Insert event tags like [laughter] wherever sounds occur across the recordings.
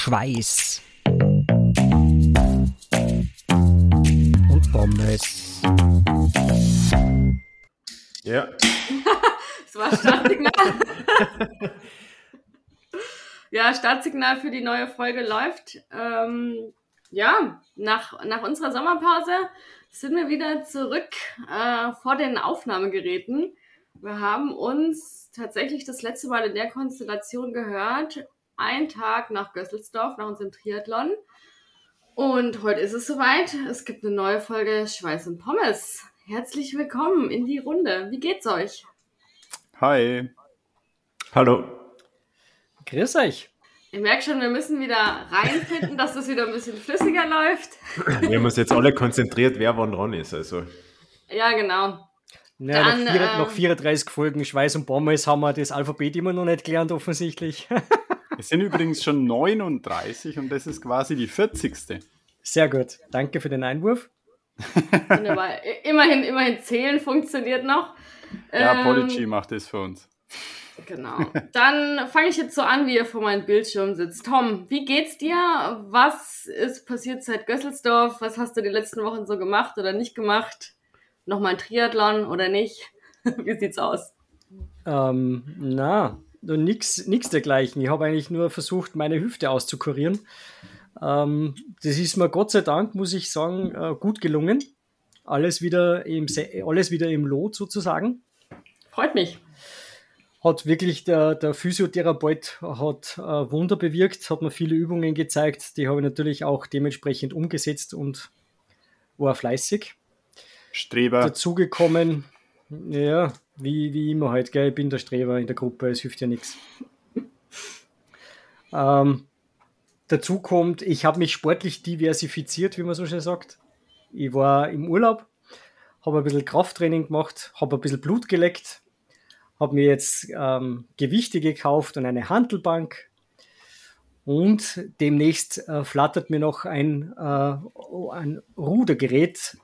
Schweiß und Pommes. Ja. [laughs] das war Startsignal. [laughs] ja, Startsignal für die neue Folge läuft. Ähm, ja, nach, nach unserer Sommerpause sind wir wieder zurück äh, vor den Aufnahmegeräten. Wir haben uns tatsächlich das letzte Mal in der Konstellation gehört, ein Tag nach Gösselsdorf, nach unserem Triathlon. Und heute ist es soweit. Es gibt eine neue Folge Schweiß und Pommes. Herzlich willkommen in die Runde. Wie geht's euch? Hi. Hallo. Grüß euch. Ich merke schon, wir müssen wieder reinfinden, dass das wieder ein bisschen flüssiger läuft. Wir haben uns jetzt alle konzentriert, wer wann dran ist. Also. Ja, genau. Ja, Dann, nach, vier, äh, nach 34 Folgen Schweiß und Pommes haben wir das Alphabet immer noch nicht gelernt, offensichtlich. [laughs] es sind übrigens schon 39 und das ist quasi die 40. Sehr gut. Danke für den Einwurf. Wunderbar. Immerhin, immerhin zählen funktioniert noch. Ja, Polygy ähm, macht das für uns. Genau. Dann fange ich jetzt so an, wie ihr vor meinem Bildschirm sitzt. Tom, wie geht's dir? Was ist passiert seit Gösselsdorf? Was hast du die letzten Wochen so gemacht oder nicht gemacht? Nochmal ein Triathlon oder nicht? [laughs] wie sieht's aus? Ähm, na, nix, nix dergleichen. Ich habe eigentlich nur versucht, meine Hüfte auszukurieren. Ähm, das ist mir Gott sei Dank, muss ich sagen, äh, gut gelungen. Alles wieder im, alles wieder im Lot sozusagen. Freut mich hat wirklich der, der Physiotherapeut hat äh, Wunder bewirkt, hat mir viele Übungen gezeigt, die habe ich natürlich auch dementsprechend umgesetzt und war fleißig. Streber. Dazugekommen, ja, wie, wie immer halt, gell, ich bin der Streber in der Gruppe, es hilft ja nichts. [laughs] Ähm, dazu kommt, ich habe mich sportlich diversifiziert, wie man so schön sagt. Ich war im Urlaub, habe ein bisschen Krafttraining gemacht, habe ein bisschen Blut geleckt, habe mir jetzt ähm, Gewichte gekauft und eine Handelbank. Und demnächst äh, flattert mir noch ein, äh, ein Rudergerät,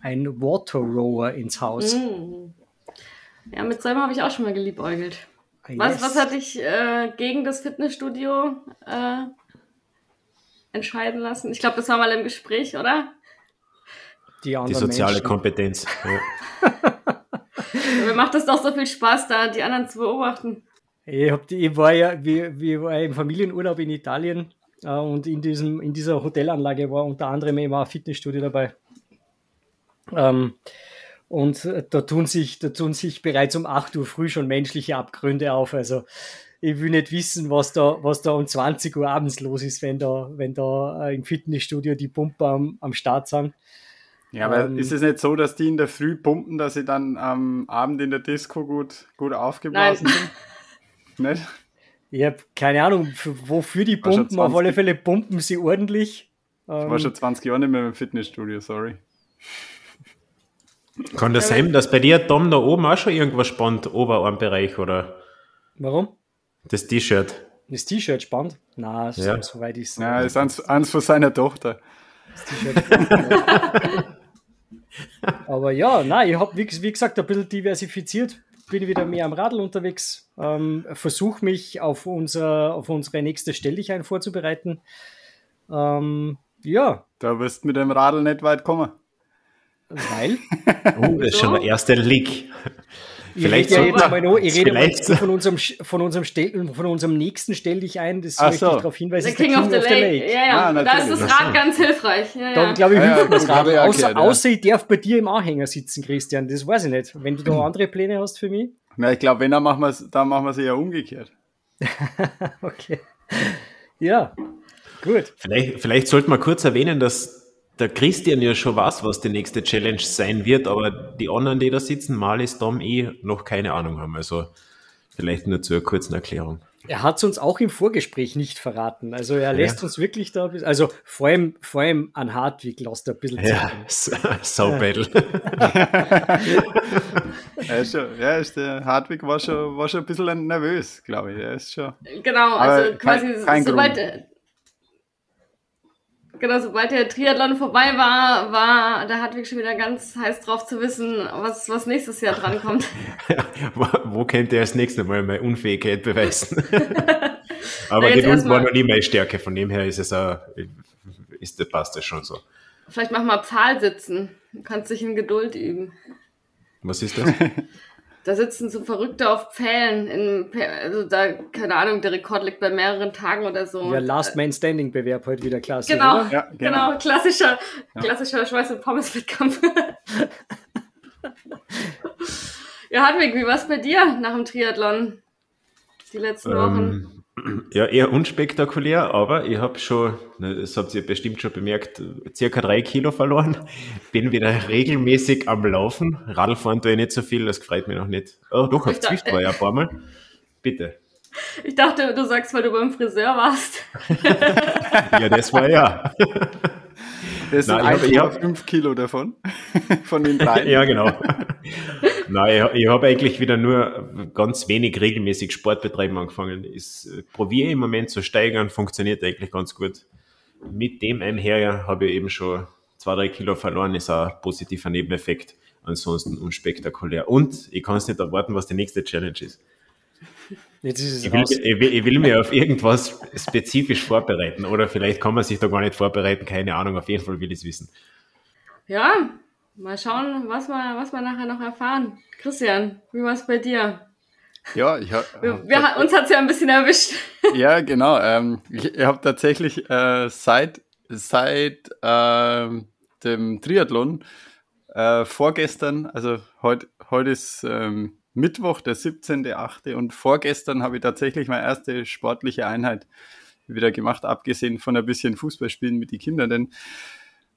ein Water Rower ins Haus. Mm. Ja, mit einem habe ich auch schon mal geliebäugelt. Ah, yes. Was, was hat dich äh, gegen das Fitnessstudio äh, entscheiden lassen? Ich glaube, das war mal im Gespräch, oder? Die, Die soziale Menschen. Kompetenz. Ja. [laughs] Mir macht es doch so viel Spaß, da die anderen zu beobachten. Ich, hab die, ich war ja wie, wie war im Familienurlaub in Italien äh, und in, diesem, in dieser Hotelanlage war unter anderem immer ein Fitnessstudio dabei. Ähm, und da tun, sich, da tun sich bereits um 8 Uhr früh schon menschliche Abgründe auf. Also ich will nicht wissen, was da, was da um 20 Uhr abends los ist, wenn da, wenn da äh, im Fitnessstudio die Pumper am, am Start sind. Ja, aber ähm, ist es nicht so, dass die in der Früh pumpen, dass sie dann am Abend in der Disco gut, gut aufgeblasen Nein. sind? [laughs] nicht? Ich habe keine Ahnung, wofür die pumpen. Auf alle Fälle pumpen sie ordentlich. Ich war ähm, schon 20 Jahre nicht mehr im Fitnessstudio, sorry. Kann das sein, dass bei dir, Tom, da oben auch schon irgendwas spannt, Oberarmbereich, oder? Warum? Das T-Shirt. Das T-Shirt spannt? Na, ja. so weit ist es. Ja, das ist eins, eins von seiner Tochter. Das T-Shirt. Aber ja, nein, ich habe, wie, wie, gesagt, ein bisschen diversifiziert. Bin wieder mehr am Radl unterwegs. Ähm, Versuche mich auf, unser, auf unsere nächste Stelldichein vorzubereiten. Ähm, ja. Da wirst du mit dem Radl nicht weit kommen. Weil? [laughs] Oh, das ist schon der erste Leak. Vielleicht ich rede ja jetzt mal noch, ich rede mal von unserem, von unserem, Stell, von unserem nächsten Stell dich ein, das Ach möchte so. ich darauf hinweisen, ist der King, of the, of the Lake. Lake. Ja, ja, ah, da ist das Rad ganz hilfreich. Ja, da glaube ich, hilft ja, das Rad. Außer, erklärt, außer ich darf bei dir im Anhänger sitzen, Christian, das weiß ich nicht. Wenn du da andere Pläne hast für mich. Na, ich glaube, wenn, dann machen wir es dann machen wir es eher umgekehrt. [laughs] okay. Ja, gut. Vielleicht, vielleicht sollte man kurz erwähnen, dass der Christian ja schon weiß, was die nächste Challenge sein wird, aber die anderen, die da sitzen, Malis, Dom, eh noch keine Ahnung haben. Also vielleicht nur zur kurzen Erklärung. Er hat es uns auch im Vorgespräch nicht verraten. Also er lässt ja. uns wirklich da, also vor allem, vor allem an Hartwig lässt er ein bisschen Ja, so battle. [laughs] er ist schon, ja, ist der Hartwig war schon, war schon ein bisschen nervös, glaube ich. Er ist schon. Genau, also quasi kein, kein sobald, Genau, sobald der Triathlon vorbei war, war der Hartwig schon wieder ganz heiß drauf zu wissen, was, was nächstes Jahr drankommt. [laughs] wo, wo könnte er das nächste Mal meine Unfähigkeit beweisen? [laughs] Aber Geduld war noch nie meine Stärke, von dem her ist es auch, ist, passt das schon so. Vielleicht mach mal Pfahlsitzen. Du kannst dich in Geduld üben. Was ist das? [laughs] Da sitzen so Verrückte auf Pfählen. In, also da, keine Ahnung, der Rekord liegt bei mehreren Tagen oder so. Ja, Last Man Standing Bewerb heute wieder klasse. Genau, ja, genau. genau. Klassischer, ja. klassischer Schweiß- und Pommes-Wettkampf. [laughs] ja, Hartwig, wie war es bei dir nach dem Triathlon? Die letzten ähm, Wochen? Ja, eher unspektakulär, aber ich habe schon, das habt ihr bestimmt schon bemerkt, circa drei Kilo verloren. Bin wieder regelmäßig am Laufen. Radlfahren tue ich nicht so viel, das freut mich noch nicht. Oh, doch, auf Zwift war ja ein paar Mal. Bitte. Ich dachte, du sagst, weil du beim Friseur warst. [laughs] ja, das war ja. [laughs] Das sind Nein, ich habe fünf Kilo davon, [laughs] von den drei. ja, genau. [laughs] Nein, ich, ich habe eigentlich wieder nur ganz wenig regelmäßig Sport betreiben angefangen. Ich äh, probiere im Moment zu steigern, funktioniert eigentlich ganz gut. Mit dem einher habe ich eben schon zwei, drei Kilo verloren, ist auch ein positiver Nebeneffekt. Ansonsten unspektakulär. Und ich kann es nicht erwarten, was die nächste Challenge ist. Jetzt ist es ich, will, ich, will, ich will mir auf irgendwas spezifisch vorbereiten oder vielleicht kann man sich da gar nicht vorbereiten, keine Ahnung, auf jeden Fall will ich es wissen. Ja, mal schauen, was wir, was wir nachher noch erfahren. Christian, wie war es bei dir? Ja, ich habe. Uns hat es ja ein bisschen erwischt. [laughs] Ja, genau. Ähm, ich ich habe tatsächlich äh, seit, seit äh, dem Triathlon äh, vorgestern, also heute heut ist ähm, Mittwoch, der 17.8. und vorgestern habe ich tatsächlich meine erste sportliche Einheit wieder gemacht, abgesehen von ein bisschen Fußballspielen mit den Kindern. Denn,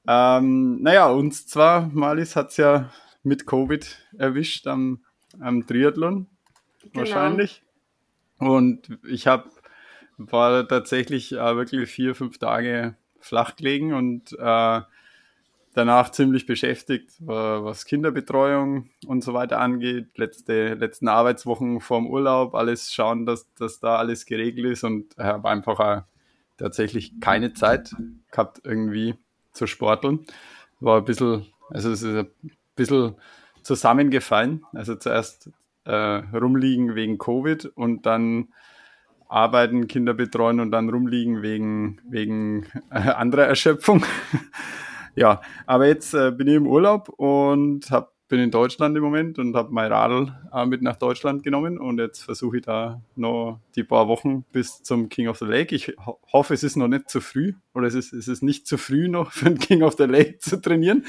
ähm, naja, uns zwar, Malis hat es ja mit Covid erwischt am, am Triathlon genau. wahrscheinlich. Und ich habe war tatsächlich äh, wirklich vier, fünf Tage flach gelegen und äh, danach ziemlich beschäftigt, was Kinderbetreuung und so weiter angeht. Letzte, letzten Arbeitswochen vorm Urlaub, alles schauen, dass, dass da alles geregelt ist und habe einfach auch tatsächlich keine Zeit gehabt, irgendwie zu sporteln. War ein bisschen, also es ist ein bisschen zusammengefallen. Also zuerst äh, rumliegen wegen Covid und dann arbeiten, Kinder betreuen und dann rumliegen wegen, wegen äh, anderer Erschöpfung. [laughs] ja, aber jetzt äh, bin ich im Urlaub und hab, bin in Deutschland im Moment und habe mein Radl äh, mit nach Deutschland genommen und jetzt versuche ich da noch die paar Wochen bis zum King of the Lake. Ich ho hoffe, es ist noch nicht zu früh oder es ist, es ist nicht zu früh noch [laughs] für den King of the Lake zu trainieren.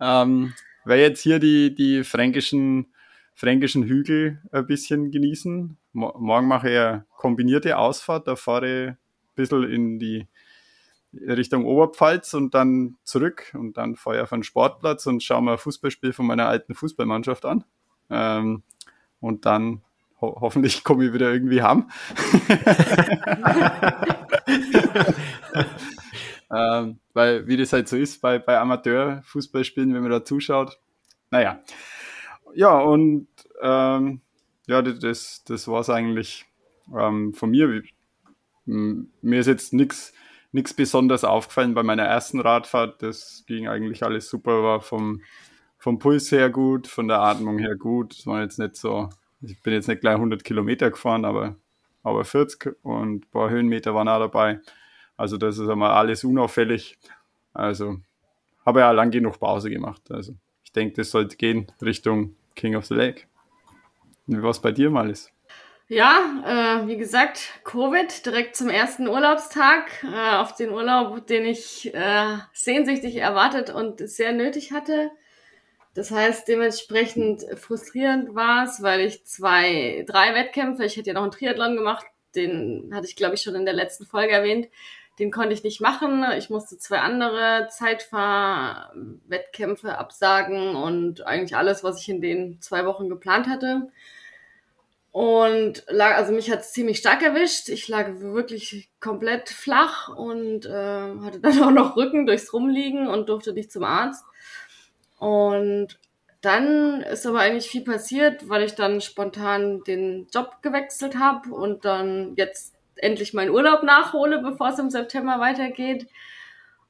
Ähm, werde jetzt hier die, die fränkischen, fränkischen Hügel ein bisschen genießen. Mo morgen mache ich eine kombinierte Ausfahrt, da fahre ich ein bisschen in die Richtung Oberpfalz und dann zurück und dann fahre ich auf einen Sportplatz und schaue mir ein Fußballspiel von meiner alten Fußballmannschaft an. Ähm, und dann ho hoffentlich komme ich wieder irgendwie heim. [laughs] ähm, weil, wie das halt so ist bei, bei Amateurfußballspielen, wenn man da zuschaut. Naja. Ja, und ähm, ja, das, das war es eigentlich ähm, von mir. Mir ist jetzt nichts nichts besonders aufgefallen bei meiner ersten Radfahrt. Das ging eigentlich alles super, war vom, vom Puls her gut, von der Atmung her gut. Es war jetzt nicht so, ich bin jetzt nicht gleich 100 Kilometer gefahren, aber, aber 40 und ein paar Höhenmeter waren auch dabei. Also das ist einmal alles unauffällig. Also habe ja lang genug Pause gemacht. Also ich denke, das sollte gehen Richtung King of the Lake. Wie war es bei dir, Malis? Ja, äh, wie gesagt, Covid direkt zum ersten Urlaubstag äh, auf den Urlaub, den ich äh, sehnsüchtig erwartet und sehr nötig hatte. Das heißt, dementsprechend frustrierend war es, weil ich zwei, drei Wettkämpfe, ich hätte ja noch einen Triathlon gemacht, den hatte ich, glaube ich, schon in der letzten Folge erwähnt, den konnte ich nicht machen. Ich musste zwei andere Zeitfahrwettkämpfe absagen und eigentlich alles, was ich in den zwei Wochen geplant hatte. Und lag, also mich hat es ziemlich stark erwischt. Ich lag wirklich komplett flach und äh, hatte dann [laughs] auch noch Rücken durchs Rumliegen und durfte nicht zum Arzt. Und dann ist aber eigentlich viel passiert, weil ich dann spontan den Job gewechselt habe und dann jetzt endlich meinen Urlaub nachhole, bevor es im September weitergeht.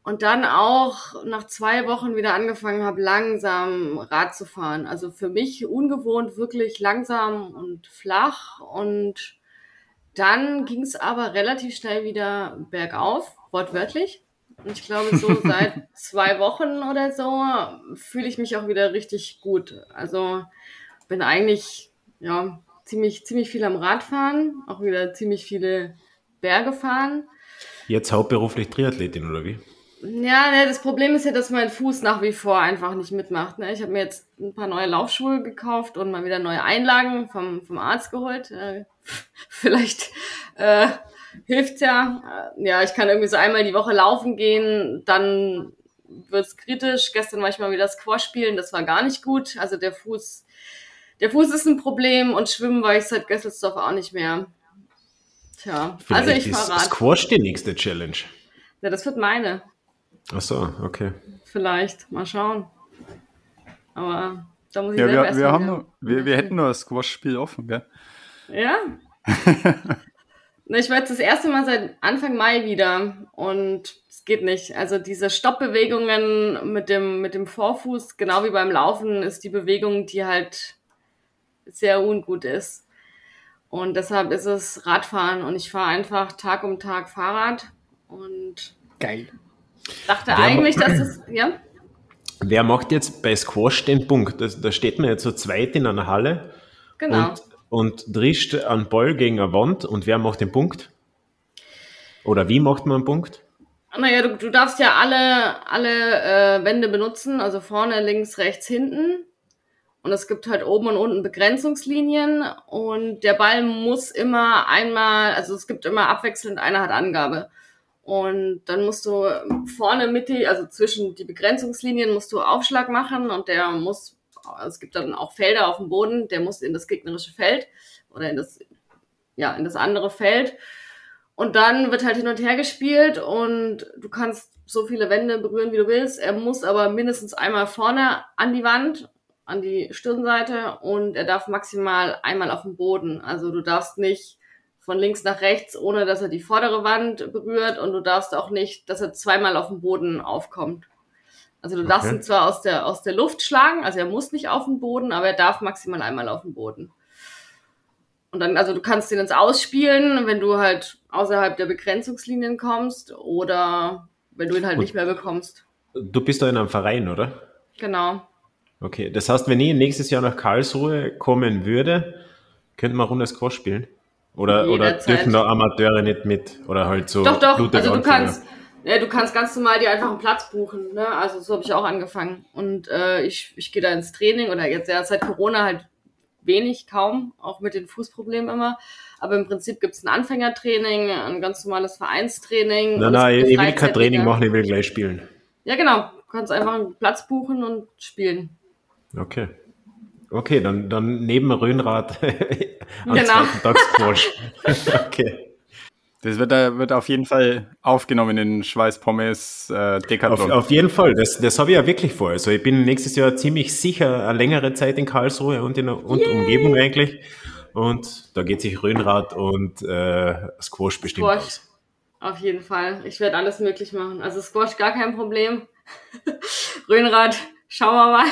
Und dann auch nach zwei Wochen wieder angefangen habe, langsam Rad zu fahren. Also für mich ungewohnt, wirklich langsam und flach. Und dann ging es aber relativ schnell wieder bergauf, wortwörtlich. Und ich glaube, so [laughs] seit zwei Wochen oder so fühle ich mich auch wieder richtig gut. Also bin eigentlich ja ziemlich, ziemlich viel am Radfahren, auch wieder ziemlich viele Berge fahren. Jetzt hauptberuflich Triathletin, oder wie? Ja, ne, das Problem ist ja, dass mein Fuß nach wie vor einfach nicht mitmacht. Ne? Ich habe mir jetzt ein paar neue Laufschuhe gekauft und mal wieder neue Einlagen vom, vom Arzt geholt. Äh, [laughs] vielleicht äh, hilft's ja. Äh, ja, ich kann irgendwie so einmal die Woche laufen gehen, dann wird's kritisch. Gestern war ich mal wieder Squash spielen, das war gar nicht gut. Also der Fuß, der Fuß ist ein Problem und schwimmen war ich seit Gesselsdorf auch nicht mehr. Tja, Vielleicht also ich Rad. Squash die nächste Challenge. Ja, das wird meine. Ach so, okay. Vielleicht. Mal schauen. Aber da muss ich Ja, selber wir, erst wir, haben nur, wir, wir hätten nur das Squash-Spiel offen, gell? Ja? [laughs] Ich war jetzt das erste Mal seit Anfang Mai wieder und es geht nicht. Also diese Stoppbewegungen mit dem, mit dem Vorfuß, genau wie beim Laufen, ist die Bewegung, die halt sehr ungut ist. Und deshalb ist es Radfahren und ich fahre einfach Tag um Tag Fahrrad und Geil. Dachte Wer eigentlich, dass es, [clears throat] ja, Wer macht jetzt bei Squash den Punkt? Das, da steht man jetzt so zweit in einer Halle genau. und, und drischt einen Ball gegen eine Wand und wer macht den Punkt? Oder wie macht man einen Punkt? Naja, du, du darfst ja alle, alle äh, Wände benutzen, also vorne, links, rechts, hinten. Und es gibt halt oben und unten Begrenzungslinien und der Ball muss immer einmal, also es gibt immer abwechselnd, einer hat Angabe. Und dann musst du vorne Mitte, also zwischen die Begrenzungslinien musst du Aufschlag machen und der muss, es gibt dann auch Felder auf dem Boden, der muss in das gegnerische Feld oder in das, ja, in das andere Feld. Und dann wird halt hin und her gespielt und du kannst so viele Wände berühren, wie du willst. Er muss aber mindestens einmal vorne an die Wand, an die Stirnseite und er darf maximal einmal auf dem Boden. Also du darfst nicht von links nach rechts, ohne dass er die vordere Wand berührt und du darfst auch nicht, dass er zweimal auf dem Boden aufkommt. Also du darfst Okay. ihn zwar aus der, aus der Luft schlagen, also er muss nicht auf den Boden, aber er darf maximal einmal auf den Boden. Und dann, also du kannst den ins Ausspielen, wenn du halt außerhalb der Begrenzungslinien kommst oder wenn du ihn halt Und- nicht mehr bekommst. Du bist da in einem Verein, oder? Genau. Okay, das heißt, wenn ich nächstes Jahr nach Karlsruhe kommen würde, könnte man Runde Squash spielen? Oder, oder dürfen da Amateure nicht mit? Oder halt so doch, doch, also du Anfänger? kannst, ja, du kannst ganz normal dir einfach einen Platz buchen. Ne? Also so habe ich auch angefangen. Und äh, ich, ich gehe da ins Training oder jetzt ja seit Corona halt wenig, kaum, auch mit den Fußproblemen immer. Aber im Prinzip gibt's ein Anfängertraining, ein ganz normales Vereinstraining. Nein, es nein, gibt ich will kein Training machen, ich will gleich spielen. Ja, genau. Du kannst einfach einen Platz buchen und spielen. Okay. Okay, dann, dann neben Röhnrad [laughs] am Genau. zweiten Tag Squash. [laughs] okay. Das wird, äh, wird auf jeden Fall aufgenommen in Schweiß-Pommes äh, Auf, Decathlon. auf jeden Fall, das, das habe ich ja wirklich vor. Also ich bin nächstes Jahr ziemlich sicher eine längere Zeit in Karlsruhe und in der und Umgebung eigentlich. Und da geht sich Röhnrad und äh, Squash bestimmt Squash. aus. Auf jeden Fall. Ich werde alles möglich machen. Also Squash gar kein Problem. [laughs] Röhnrad, schauen wir mal,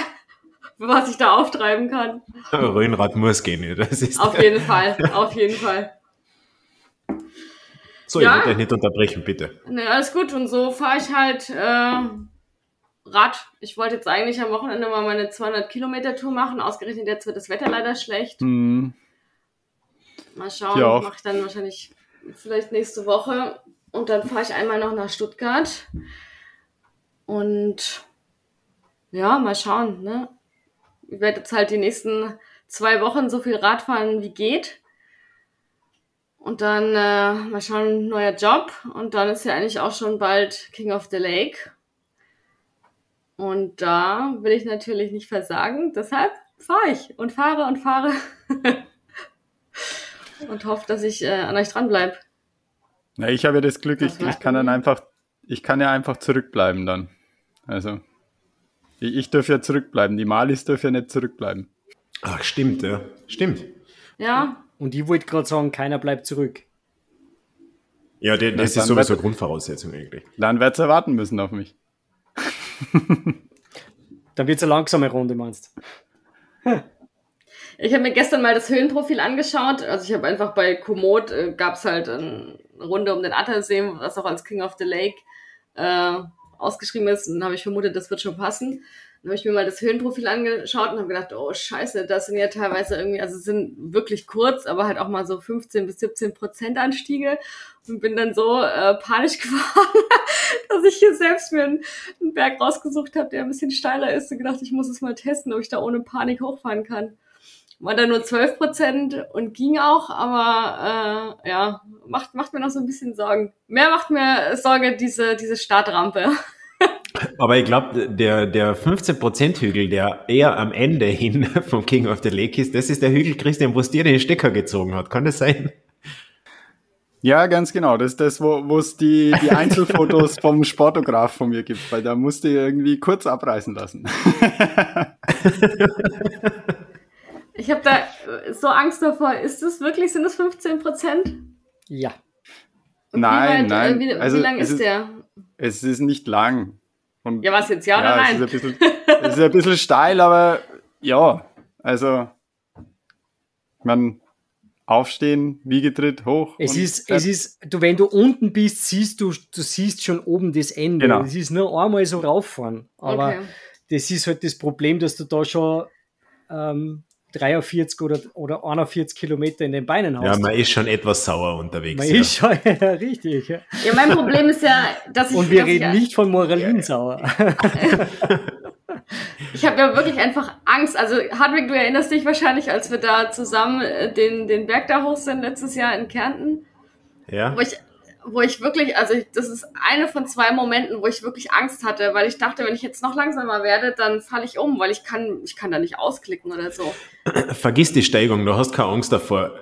was ich da auftreiben kann. [laughs] Röhnrad muss gehen. Das ist Auf jeden Fall, auf jeden Fall. so, Ja. ich will euch nicht unterbrechen, bitte. Ne, alles gut. Und so fahre ich halt äh, Rad. Ich wollte jetzt eigentlich am Wochenende mal meine 200 Kilometer Tour machen. Ausgerechnet jetzt wird das Wetter leider schlecht. Hm, Mal schauen, Ja, mache ich dann wahrscheinlich vielleicht nächste Woche. Und dann fahre ich einmal noch nach Stuttgart. Und ja, mal schauen. Ne? Ich werde jetzt halt die nächsten zwei Wochen so viel Rad fahren wie geht. Und dann äh, mal schauen, neuer Job. Und dann ist ja eigentlich auch schon bald King of the Lake. Und da will ich natürlich nicht versagen. Deshalb fahre ich und fahre und fahre. [laughs] und hoffe, dass ich äh, an euch dranbleibe. na, ich habe ja das Glück, Das ich, ich kann dann einfach, ich kann ja einfach zurückbleiben dann. Also, ich, ich darf ja zurückbleiben. Die Malis dürfen ja nicht zurückbleiben. Ach, stimmt, ja. Stimmt. Ja, Und ich wollte gerade sagen, keiner bleibt zurück. Ja, das, das ist sowieso wird- Grundvoraussetzung eigentlich. Dann wird's erwarten müssen auf mich. [laughs] Dann wird es eine langsame Runde, meinst du? Ich habe mir gestern mal das Höhenprofil angeschaut. Also ich habe einfach bei Komoot äh, gab es halt eine Runde um den Attersee, was auch als King of the Lake äh, ausgeschrieben ist. Und dann habe ich vermutet, das wird schon passen. Dann habe ich mir mal das Höhenprofil angeschaut und habe gedacht, oh scheiße, das sind ja teilweise irgendwie, also sind wirklich kurz, aber halt auch mal so 15 bis 17 Prozent Anstiege und bin dann so äh, panisch [laughs] geworden, dass ich hier selbst mir einen, einen Berg rausgesucht habe, der ein bisschen steiler ist und gedacht, ich muss es mal testen, ob ich da ohne Panik hochfahren kann. War da nur 12 Prozent und ging auch, aber äh, ja, macht, macht mir noch so ein bisschen Sorgen. Mehr macht mir Sorge diese, diese Startrampe. [laughs] Aber ich glaube, der, der 15%-Hügel, der eher am Ende hin [laughs] vom King of the Lake ist, das ist der Hügel, Christian, wo es dir den Stecker gezogen hat. Kann das sein? Ja, ganz genau. Das ist das, wo es die, die Einzelfotos [laughs] vom Sportograf von mir gibt, weil da musste ich irgendwie kurz abreißen lassen. Ich habe da so Angst davor. Ist das wirklich, sind das 15% Ja. Und nein, wie weit, nein. Wie, wie also lang ist, ist, der? Es ist nicht lang. Und ja, was jetzt, ja, oder nein? Es ist, ein bisschen, es ist ein bisschen [laughs] steil, aber ja, also man aufstehen, Wiegetritt hoch. Es ist, es ist, du, wenn du unten bist, siehst du, du siehst schon oben das Ende. Genau. Es ist nur einmal so rauffahren. Aber Okay. das ist halt das Problem, dass du da schon ähm, 43 oder, oder 41 Kilometer in den Beinen hast. Ja, man ist schon etwas sauer unterwegs. Man ja. ist schon, [laughs] ja, richtig. Ja. Ja, mein Problem ist ja, dass ich. Und wir reden ich, nicht von Moralinsauer. [laughs] Ich habe ja wirklich einfach Angst. Also, Hartwig, du erinnerst dich wahrscheinlich, als wir da zusammen äh, den, den Berg da hoch sind letztes Jahr in Kärnten, ja. wo ich, wo ich wirklich, also ich, das ist eine von zwei Momenten, wo ich wirklich Angst hatte, weil ich dachte, wenn ich jetzt noch langsamer werde, dann falle ich um, weil ich kann, ich kann da nicht ausklicken oder so. [clears throat] Vergiss die Steigung, du hast keine Angst davor.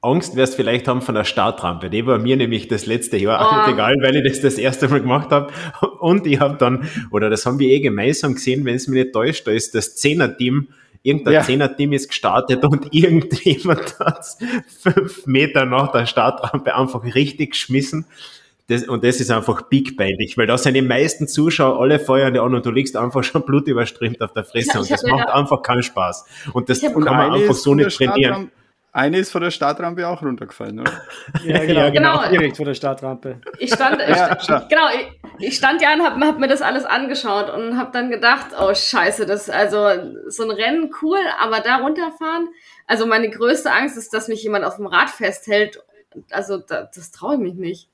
Angst wirst vielleicht haben von der Startrampe. Die war mir nämlich das letzte Jahr auch Oh. nicht egal, weil ich das das erste Mal gemacht habe. [laughs] Und ich habe dann, oder das haben wir eh gemeinsam gesehen, wenn es mich nicht täuscht, da ist das Zehner-Team, irgendein Ja. Zehner-Team ist gestartet und [laughs] irgendjemand hat fünf Meter nach der Startrampe einfach richtig geschmissen. Das, und das ist einfach big-peinlich, weil da sind die meisten Zuschauer alle feuern an und du liegst einfach schon blutüberströmt auf der Fresse Ja, und das macht einfach keinen Spaß. Und das kann man einfach so nicht trainieren. Eine ist von der Startrampe auch runtergefallen, oder? ja, [laughs] Ja, genau. Direkt vor der Startrampe. Ich stand, ich, Ja, schau. genau, ich, ich stand ja und hab, hab mir das alles angeschaut und hab dann gedacht, oh scheiße, das also so ein Rennen cool, aber da runterfahren. Also meine größte Angst ist, dass mich jemand auf dem Rad festhält. Also da, das traue ich mich nicht.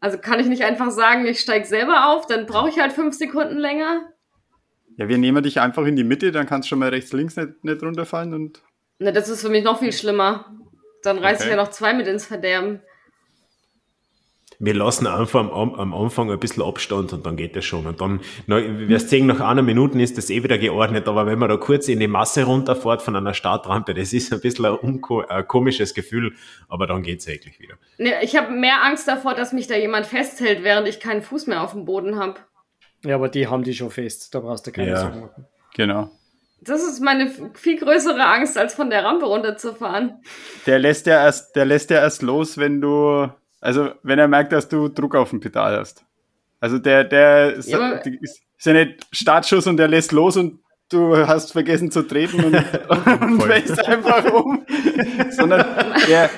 Also kann ich nicht einfach sagen, ich steig selber auf, dann brauche ich halt fünf Sekunden länger. Ja, wir nehmen dich einfach in die Mitte, dann kannst du schon mal rechts, links nicht, nicht runterfallen und Ne, das ist für mich noch viel schlimmer. Dann reiß ich Okay. ja noch zwei mit ins Verderben. Wir lassen einfach am, am Anfang ein bisschen Abstand und dann geht das schon. Und dann, na, wirst sehen, nach einer Minute ist das eh wieder geordnet, aber wenn man da kurz in die Masse runterfährt von einer Startrampe, das ist ein bisschen ein, unko ein komisches Gefühl, aber dann geht's eigentlich wieder. Ne, ich habe mehr Angst davor, dass mich da jemand festhält, während ich keinen Fuß mehr auf dem Boden habe. Ja, aber die haben die schon fest. Da brauchst du keine Ja. Sorgen machen. genau. Das ist meine viel größere Angst, als von der Rampe runterzufahren. Der lässt ja erst, der lässt ja erst los, wenn du, also wenn er merkt, dass du Druck auf dem Pedal hast. Also der, der Ja, ist ist ja nicht Startschuss und der lässt los und du hast vergessen zu treten und, [laughs] und fällst einfach um. [laughs] Sondern der,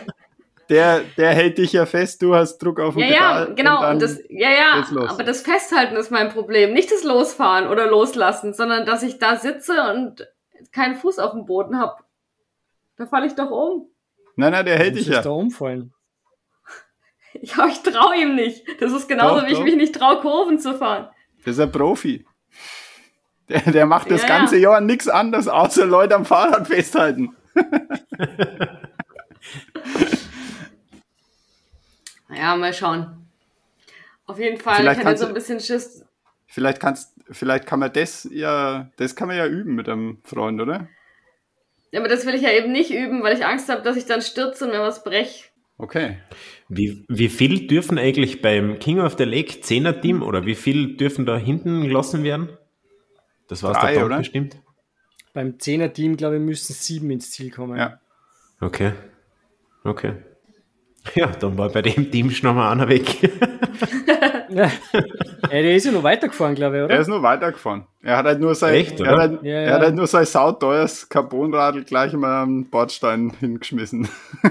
der, der hält dich ja fest, du hast Druck auf dem Ja, Pedal. ja, genau. Und das, ja, ja, aber das Festhalten ist mein Problem. Nicht das Losfahren oder Loslassen, sondern dass ich da sitze und keinen Fuß auf dem Boden habe. Da falle ich doch um. nein, nein, der hält dich ja. da umfallen. [laughs] Ja, ich traue ihm nicht. Das ist genauso, Doch, wie ich doch. mich nicht traue, Kurven zu fahren. Das ist ein Profi. Der, der macht das Ja, ja. ganze Jahr nichts anderes, außer Leute am Fahrrad festhalten. [laughs] [laughs] Naja, mal schauen. Auf jeden Fall, Vielleicht ich hatte so ein bisschen Schiss. Vielleicht kannst, vielleicht kann man das ja, das kann man ja üben mit einem Freund, oder? Ja, aber das will ich ja eben nicht üben, weil ich Angst habe, dass ich dann stürze und mir was brech. Okay. Wie, wie viel dürfen eigentlich beim King of the Lake Zehner-Team oder wie viel dürfen da hinten gelassen werden? Das Drei, der oder? bestimmt. Beim Zehner-Team, glaube ich, müssen sieben ins Ziel kommen. Ja. Okay. Okay. Ja, dann war bei dem Team schon mal einer weg. [laughs] ja, der ist ja noch weitergefahren, glaube ich, oder? Er ist noch weitergefahren. Er hat halt nur sein, Echt, er hat halt, Ja, er ja. hat halt nur sein sauteures Carbonradl gleich mal am Bordstein hingeschmissen. [laughs]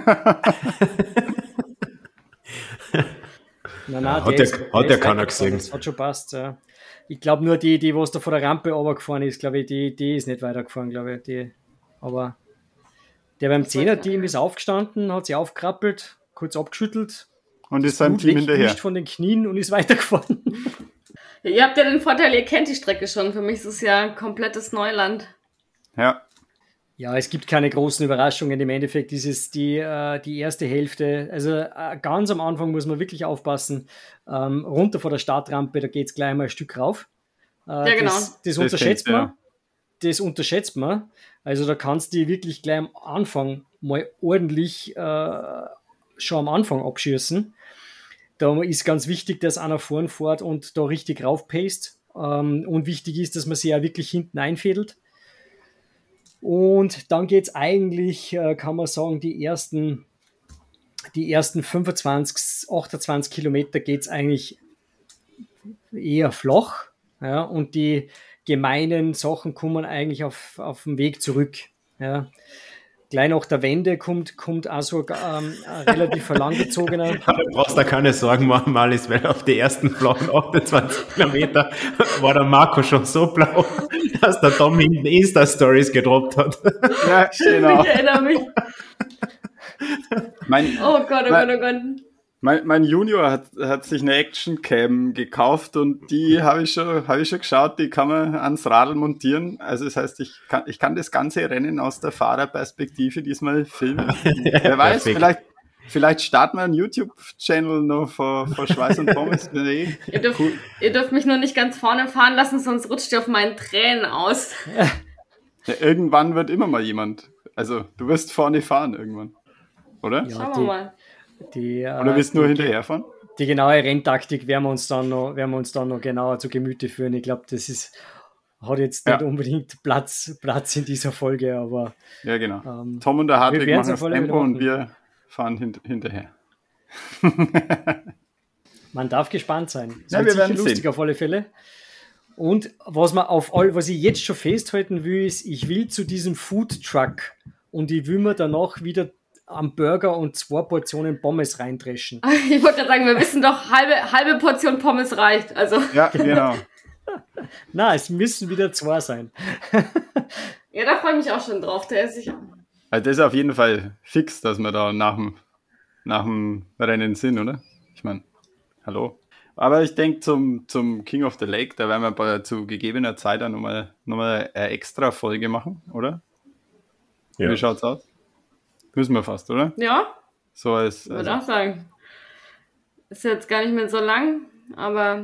Nein, nein, Hat der der- ist- hat der keiner gesehen. Das hat schon passt, ja. Ich glaube nur die, die, was da vor der Rampe runtergefahren ist, glaube ich, die, die ist nicht weitergefahren, glaube ich. Die, aber der beim Zehner-Team ist aufgestanden, hat sich aufgekrabbelt, kurz abgeschüttelt, Und ist seinem Team hinterher. von den Knien und ist [laughs] weitergefahren. Ja, ihr habt ja den Vorteil, ihr kennt die Strecke schon. Für mich ist es ja komplettes Neuland. Ja, Ja, es gibt keine großen Überraschungen. Im Endeffekt ist es die, äh, die erste Hälfte. Also äh, ganz am Anfang muss man wirklich aufpassen. Ähm, runter vor der Startrampe, da geht es gleich mal ein Stück rauf. Äh, Ja, genau. Das, das Das unterschätzt du, man. Das unterschätzt man. Also da kannst du die wirklich gleich am Anfang mal ordentlich äh, schon am Anfang abschießen. Da ist ganz wichtig, dass einer vorn fährt und da richtig raufpaced. Ähm, und wichtig ist, dass man sie ja wirklich hinten einfädelt. Und dann geht es eigentlich, äh, kann man sagen, die ersten, die ersten 25, 28 Kilometer geht es eigentlich eher flach. Ja, und die gemeinen Sachen kommen eigentlich auf, auf dem Weg zurück. Ja. Gleich nach der Wende kommt, kommt auch so ähm, ein relativ [laughs] langgezogener. Da brauchst du keine Sorgen machen, Malis, weil auf die ersten flachen 28 [laughs] Kilometer war der Marco schon so blau, [laughs] dass der Tom hinten Insta-Stories gedroppt hat. ja genau. Ich erinnere mich. Mein, Oh Gott, oh Gott, oh Gott. Mein, mein Junior hat, hat sich eine Action-Cam gekauft und die habe ich, schon habe ich schon geschaut, die kann man ans Radl montieren. Also das heißt, ich kann, ich kann das ganze Rennen aus der Fahrerperspektive diesmal filmen. [laughs] Wer weiß, perfekt. vielleicht, vielleicht starten wir einen YouTube-Channel noch vor, vor Schweiß und Pommes. [laughs] Nee. Ihr dürft, ihr dürft mich nur nicht ganz vorne fahren lassen, sonst rutscht ihr auf meinen Tränen aus. Ja, irgendwann wird immer mal jemand. Also du wirst vorne fahren irgendwann. Oder? Ja, Schauen wir mal. Die, äh, Oder willst du nur hinterherfahren? die genaue Renntaktik werden wir uns dann noch, werden wir uns dann noch genauer zu Gemüte führen. Ich glaube, das ist, hat jetzt nicht Ja. unbedingt Platz, Platz in dieser Folge, aber Ja, genau. ähm, Tom und der Hartwig machen das Tempo und wir fahren hint hinterher. [laughs] [laughs] man darf gespannt sein. Ja, wir werden lustig sehen. auf alle Fälle. Und was man auf all, was ich jetzt schon festhalten will, ist, ich will zu diesem Food Truck und ich will mir danach wieder am Burger und zwei Portionen Pommes reindreschen. Ich wollte gerade sagen, wir wissen doch, halbe, halbe Portion Pommes reicht. Also, Ja, genau. [laughs] Na, es müssen wieder zwei sein. [laughs] ja, da freue ich mich auch schon drauf. Der ist sicher. Also das ist auf jeden Fall fix, dass wir da nach dem, nach dem Rennen sind, oder? Ich meine, hallo. Aber ich denke, zum, zum King of the Lake, da werden wir bei, zu gegebener Zeit dann nochmal noch mal eine extra Folge machen, oder? Ja. Wie schaut's aus? Müssen wir fast, oder? Ja, So als, ich würde also, auch sagen. Ist jetzt gar nicht mehr so lang, aber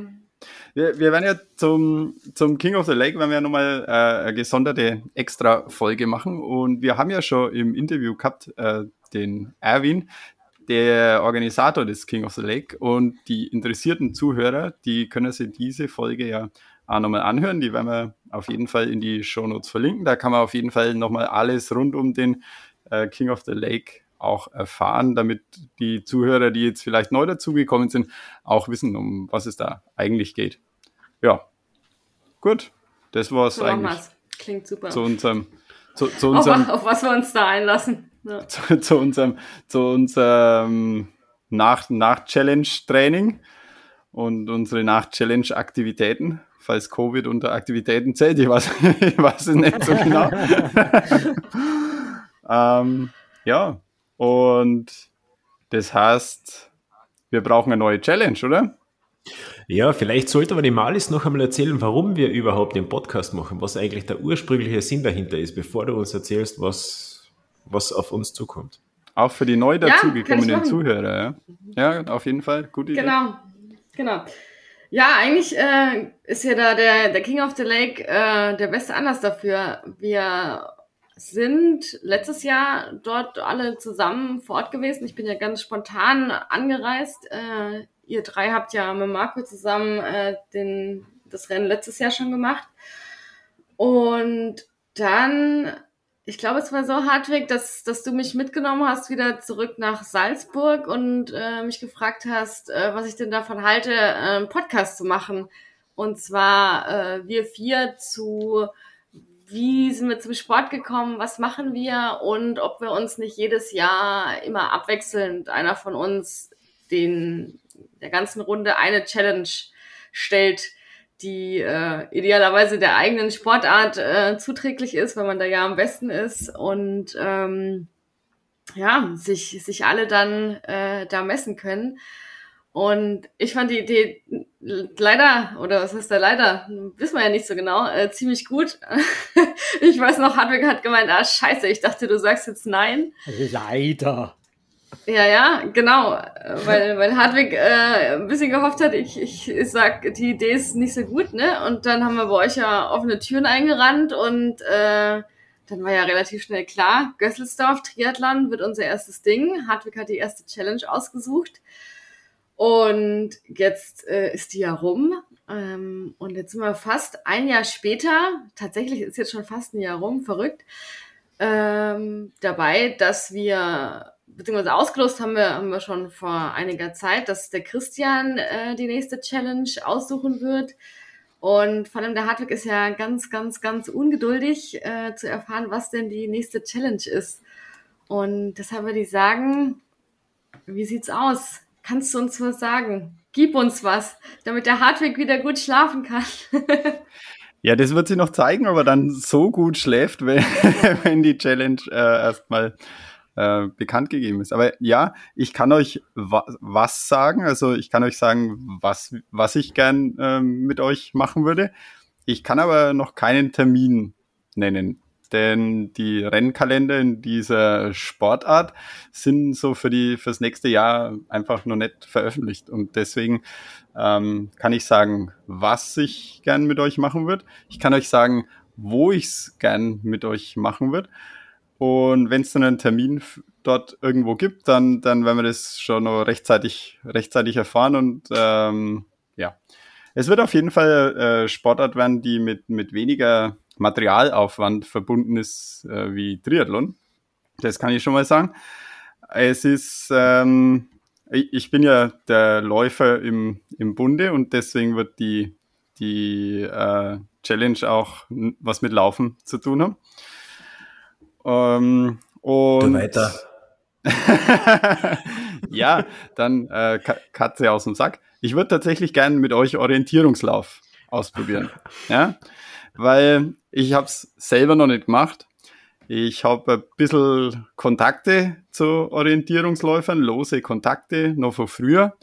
wir, wir werden ja zum, zum King of the Lake, werden wir ja nochmal äh, eine gesonderte extra Folge machen. Und wir haben ja schon im Interview gehabt, äh, den Erwin, der Organisator des King of the Lake. Und die interessierten Zuhörer, die können sich diese Folge ja auch nochmal anhören. Die werden wir auf jeden Fall in die Shownotes verlinken. Da kann man auf jeden Fall nochmal alles rund um den äh, King of the Lake auch erfahren, damit die Zuhörer, die jetzt vielleicht neu dazugekommen sind, auch wissen, um was es da eigentlich geht. Ja, gut. Das war es eigentlich wir's. Klingt super. zu unserem, zu, zu auf, unserem wa- auf was wir uns da einlassen. Ja. [laughs] zu, zu unserem, zu unserem Nach- Nach-Challenge-Training und unsere Nach-Challenge-Aktivitäten, falls Covid unter Aktivitäten zählt. Ich weiß, [laughs] ich weiß es nicht so genau. [laughs] ähm, ja, und das heißt, wir brauchen eine neue Challenge, oder? Ja, vielleicht sollte aber die Malis noch einmal erzählen, warum wir überhaupt den Podcast machen, was eigentlich der ursprüngliche Sinn dahinter ist, bevor du uns erzählst, was, was auf uns zukommt. Auch für die neu dazugekommenen machen. Zuhörer. Ja? ja, auf jeden Fall. Gute Idee. Genau, genau. Ja, eigentlich äh, ist ja da der, der King of the Lake äh, der beste Anlass dafür. Wir sind letztes Jahr dort alle zusammen vor Ort gewesen. Ich bin ja ganz spontan angereist. Äh, ihr drei habt ja mit Marco zusammen äh, den, das Rennen letztes Jahr schon gemacht. Und dann ich glaube, es war so, Hartwig, dass, dass du mich mitgenommen hast, wieder zurück nach Salzburg und äh, mich gefragt hast, äh, was ich denn davon halte, äh, einen Podcast zu machen. Und zwar äh, wir vier zu, wie sind wir zum Sport gekommen, was machen wir und ob wir uns nicht jedes Jahr immer abwechselnd einer von uns den der ganzen Runde eine Challenge stellt die äh, idealerweise der eigenen Sportart äh, zuträglich ist, weil man da ja am besten ist und ähm, ja, sich, sich alle dann äh, da messen können. Und ich fand die Idee leider, oder was heißt da leider, wissen wir ja nicht so genau, äh, ziemlich gut. [laughs] ich weiß noch, Hartwig hat gemeint, ah scheiße, ich dachte, du sagst jetzt nein. Leider. Ja, ja, genau, weil, weil Hartwig äh, ein bisschen gehofft hat, ich, ich, ich sag, die Idee ist nicht so gut, ne? Und dann haben wir bei euch ja offene Türen eingerannt und äh, dann war ja relativ schnell klar, Gösselsdorf Triathlon wird unser erstes Ding. Hartwig hat die erste Challenge ausgesucht. Und jetzt äh, ist die ja rum. Ähm, und jetzt sind wir fast ein Jahr später, tatsächlich ist jetzt schon fast ein Jahr rum, verrückt, ähm, dabei, dass wir beziehungsweise ausgelost haben wir, haben wir schon vor einiger Zeit, dass der Christian äh, die nächste Challenge aussuchen wird. Und vor allem der Hartwig ist ja ganz, ganz, ganz ungeduldig äh, zu erfahren, was denn die nächste Challenge ist. Und deshalb würde ich sagen, wie sieht's aus? Kannst du uns was sagen? Gib uns was, damit der Hartwig wieder gut schlafen kann. [laughs] ja, das wird sie noch zeigen, aber dann so gut schläft, wenn, [laughs] wenn die Challenge äh, erstmal äh, bekannt gegeben ist. Aber ja, ich kann euch wa was sagen. Also ich kann euch sagen, was, was ich gern äh, mit euch machen würde. Ich kann aber noch keinen Termin nennen. Denn die Rennkalender in dieser Sportart sind so für die fürs nächste Jahr einfach noch nicht veröffentlicht. Und deswegen ähm, kann ich sagen, was ich gern mit euch machen würde. Ich kann euch sagen, wo ich es gern mit euch machen würde. Und wenn es dann einen Termin dort irgendwo gibt, dann, dann werden wir das schon noch rechtzeitig, rechtzeitig erfahren. Und ähm, ja, es wird auf jeden Fall äh, Sportart werden, die mit, mit weniger Materialaufwand verbunden ist äh, wie Triathlon. Das kann ich schon mal sagen. Es ist, ähm, ich, bin ja der Läufer im, im Bunde und deswegen wird die, die äh, Challenge auch was mit Laufen zu tun haben. Ähm, und du weiter. [laughs] ja, dann äh, Katze aus dem Sack. Ich würde tatsächlich gerne mit euch Orientierungslauf ausprobieren. ja, weil ich habe es selber noch nicht gemacht. Ich habe ein bisschen Kontakte zu Orientierungsläufern, lose Kontakte noch von früher.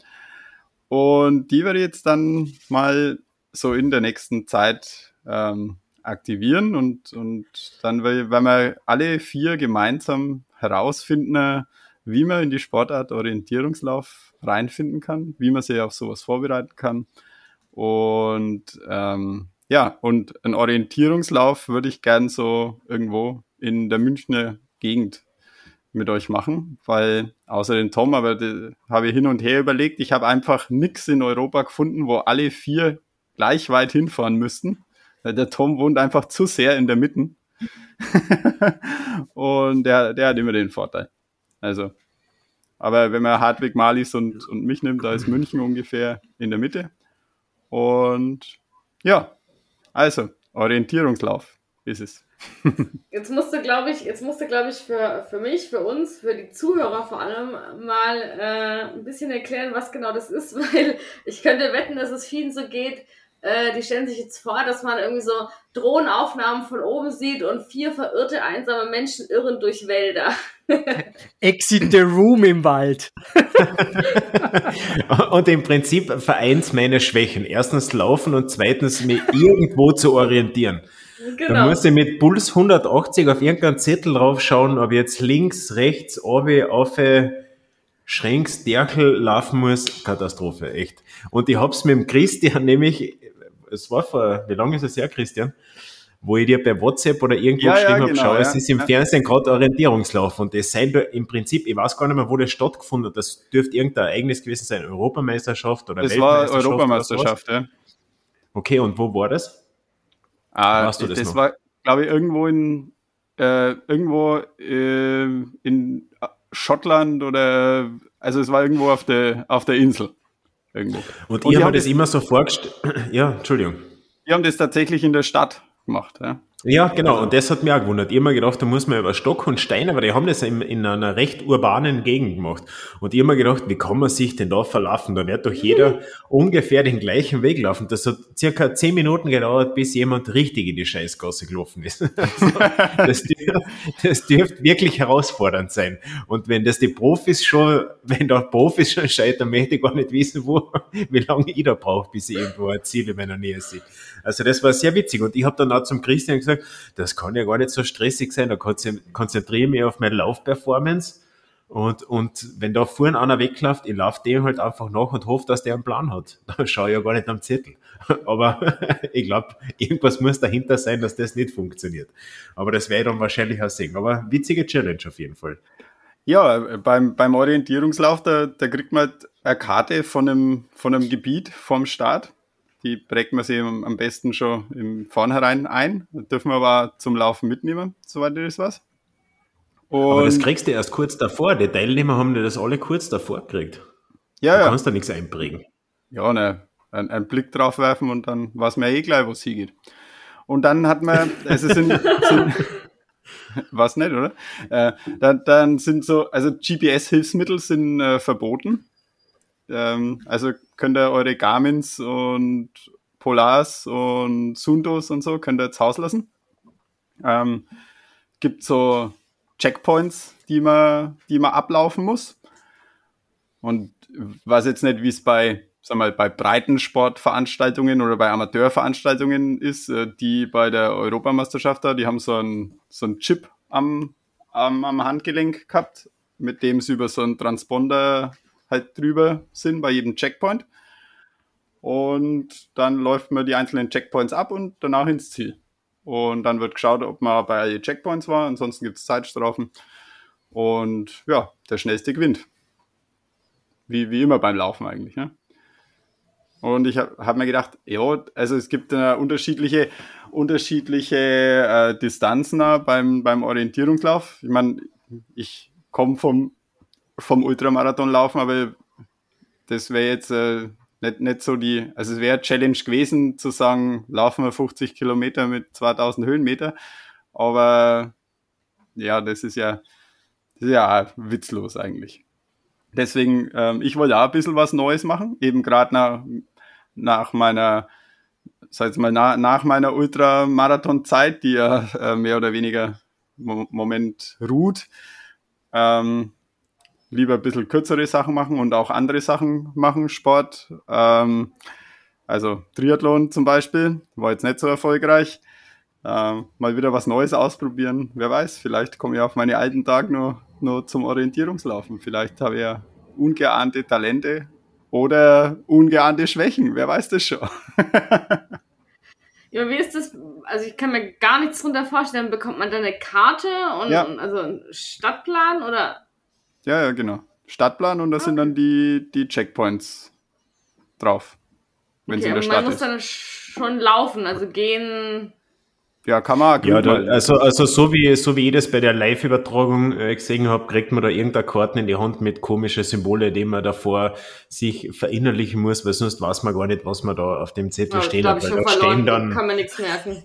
Und die werde ich jetzt dann mal so in der nächsten Zeit ähm, aktivieren und, und dann werden wir alle vier gemeinsam herausfinden, wie man in die Sportart Orientierungslauf reinfinden kann, wie man sich auf sowas vorbereiten kann. Und ähm, ja, und ein Orientierungslauf würde ich gern so irgendwo in der Münchner Gegend mit euch machen, weil außer den Tom, aber habe ich hin und her überlegt, ich habe einfach nichts in Europa gefunden, wo alle vier gleich weit hinfahren müssten. Der Tom wohnt einfach zu sehr in der Mitte. [laughs] und der, der hat immer den Vorteil. Also, aber wenn man Hartwig Malis und, und mich nimmt, da ist München ungefähr in der Mitte. Und ja, also, Orientierungslauf ist es. [laughs] jetzt musste, glaube ich, jetzt musste, glaube ich, für, für mich, für uns, für die Zuhörer vor allem mal äh, ein bisschen erklären, was genau das ist, [laughs] weil ich könnte wetten, dass es vielen so geht, äh, die stellen sich jetzt vor, dass man irgendwie so Drohnenaufnahmen von oben sieht und vier verirrte einsame Menschen irren durch Wälder. [laughs] Exit the room im Wald. [laughs] und im Prinzip vereint meine Schwächen. Erstens laufen und zweitens mich irgendwo zu orientieren. Genau. Da muss ich mit Puls 180 auf irgendeinen Zettel draufschauen, ob jetzt links, rechts, oben, auf, Schränks, Derkel laufen muss. Katastrophe, echt. Und ich hab's mit dem Christian nämlich es war vor, wie lange ist es her, Christian? Wo ich dir per WhatsApp oder irgendwo ja, geschrieben ja, genau, habe, schau, ja. es ist im Fernsehen gerade Orientierungslauf und das sein im Prinzip, ich weiß gar nicht mehr, wo das stattgefunden hat. Das dürfte irgendein Ereignis gewesen sein, Europameisterschaft oder das Weltmeisterschaft. Das war Europameisterschaft, ja. Okay, und wo war das? Ah, weißt du das, das war, glaube ich, irgendwo in äh, irgendwo äh, in Schottland oder also es war irgendwo auf der auf der Insel. Irgendwo. Und, Und ihr habt das immer so vorgestellt. [clears throat] Ja, Entschuldigung. Wir haben das tatsächlich in der Stadt gemacht. Ja. Ja, genau. Und das hat mich auch gewundert. Ich habe mir gedacht, da muss man über Stock und Stein, aber die haben das in, in einer recht urbanen Gegend gemacht. Und ich habe mir gedacht, wie kann man sich denn da verlaufen? Da wird doch jeder ungefähr den gleichen Weg laufen. Das hat circa zehn Minuten gedauert, bis jemand richtig in die Scheißgasse gelaufen ist. [laughs] Also, das, dürft, das dürfte wirklich herausfordernd sein. Und wenn das die Profis schon, wenn da Profis schon scheitern, möchte ich gar nicht wissen, wo, wie lange ich da brauche, bis ich irgendwo ein Ziel in meiner Nähe sehe. Also das war sehr witzig. Und ich habe dann auch zum Christian gesagt, das kann ja gar nicht so stressig sein, da konzentriere ich mich auf meine Laufperformance. Und, und wenn da vorne einer wegläuft, ich laufe dem halt einfach nach und hoffe, dass der einen Plan hat. [laughs] Da schaue ich ja gar nicht am Zettel. [laughs] Aber [laughs] ich glaube, irgendwas muss dahinter sein, dass das nicht funktioniert. Aber das werde ich dann wahrscheinlich auch sehen. Aber witzige Challenge auf jeden Fall. Ja, beim, beim Orientierungslauf, da, da kriegt man eine Karte von einem, von einem Gebiet vom Start die prägt man sich am besten schon im Vornherein ein. Das dürfen wir aber zum Laufen mitnehmen, soweit das was. Und aber das kriegst du erst kurz davor. Die Teilnehmer haben das alle kurz davor gekriegt. Ja, du ja. kannst da nichts einprägen. Ja, ne, ein, einen Blick drauf werfen und dann weiß man eh gleich, wo es hingeht. Und dann hat man, [laughs] also sind, sind was nicht, oder? Äh, dann, dann sind so, also GPS-Hilfsmittel sind äh, verboten. Ähm, also könnt ihr eure Garmins und Polars und Sundos und so könnt ihr jetzt auslassen. Ähm, gibt so Checkpoints, die man, die man ablaufen muss. Und weiß jetzt nicht, wie es bei, sag mal, bei Breitensportveranstaltungen oder bei Amateurveranstaltungen ist, äh, die bei der Europameisterschaft da, die haben so einen, so einen Chip am, am, am Handgelenk gehabt, mit dem sie über so einen Transponder halt drüber sind bei jedem Checkpoint. Und dann läuft man die einzelnen Checkpoints ab und danach ins Ziel. Und dann wird geschaut, ob man bei Checkpoints war. Ansonsten gibt es Zeitstrafen. Und ja, der schnellste gewinnt. Wie, wie immer beim Laufen eigentlich. Ne? Und ich habe hab mir gedacht, ja, also es gibt äh, unterschiedliche, unterschiedliche äh, Distanzen beim, beim Orientierungslauf. Ich meine, ich komme vom vom Ultramarathon laufen, aber das wäre jetzt äh, nicht, nicht so die, also es wäre Challenge gewesen zu sagen, laufen wir 50 Kilometer mit 2000 Höhenmeter, aber ja, das ist ja, das ist ja witzlos eigentlich. Deswegen, ähm, ich wollte auch ein bisschen was Neues machen, eben gerade nach, nach meiner, sag mal, nach, nach meiner Ultramarathon-Zeit, die ja äh, mehr oder weniger im Moment ruht. Ähm, lieber ein bisschen kürzere Sachen machen und auch andere Sachen machen, Sport. Ähm, also Triathlon zum Beispiel, war jetzt nicht so erfolgreich. Ähm, mal wieder was Neues ausprobieren. Wer weiß, vielleicht komme ich auf meine alten Tage nur, nur zum Orientierungslaufen. Vielleicht habe ich ja ungeahnte Talente oder ungeahnte Schwächen. Wer weiß das schon. [laughs] ja, wie ist das? Also ich kann mir gar nichts drunter vorstellen. Bekommt man da eine Karte und ja. also einen Stadtplan oder ja, ja, genau. Stadtplan und da okay. sind dann die, die Checkpoints drauf. Wenn okay, sie in der Stadt man muss dann schon laufen, also gehen. Ja, kann man. Ja, da, also, also so wie so wie ich das bei der Live-Übertragung äh, gesehen habe, kriegt man da irgendeine Karten in die Hand mit komischen Symbole, die man davor sich verinnerlichen muss, weil sonst weiß man gar nicht, was man da auf dem Zettel ja, stehen hat. Weil da stehen dann. Kann man nichts merken.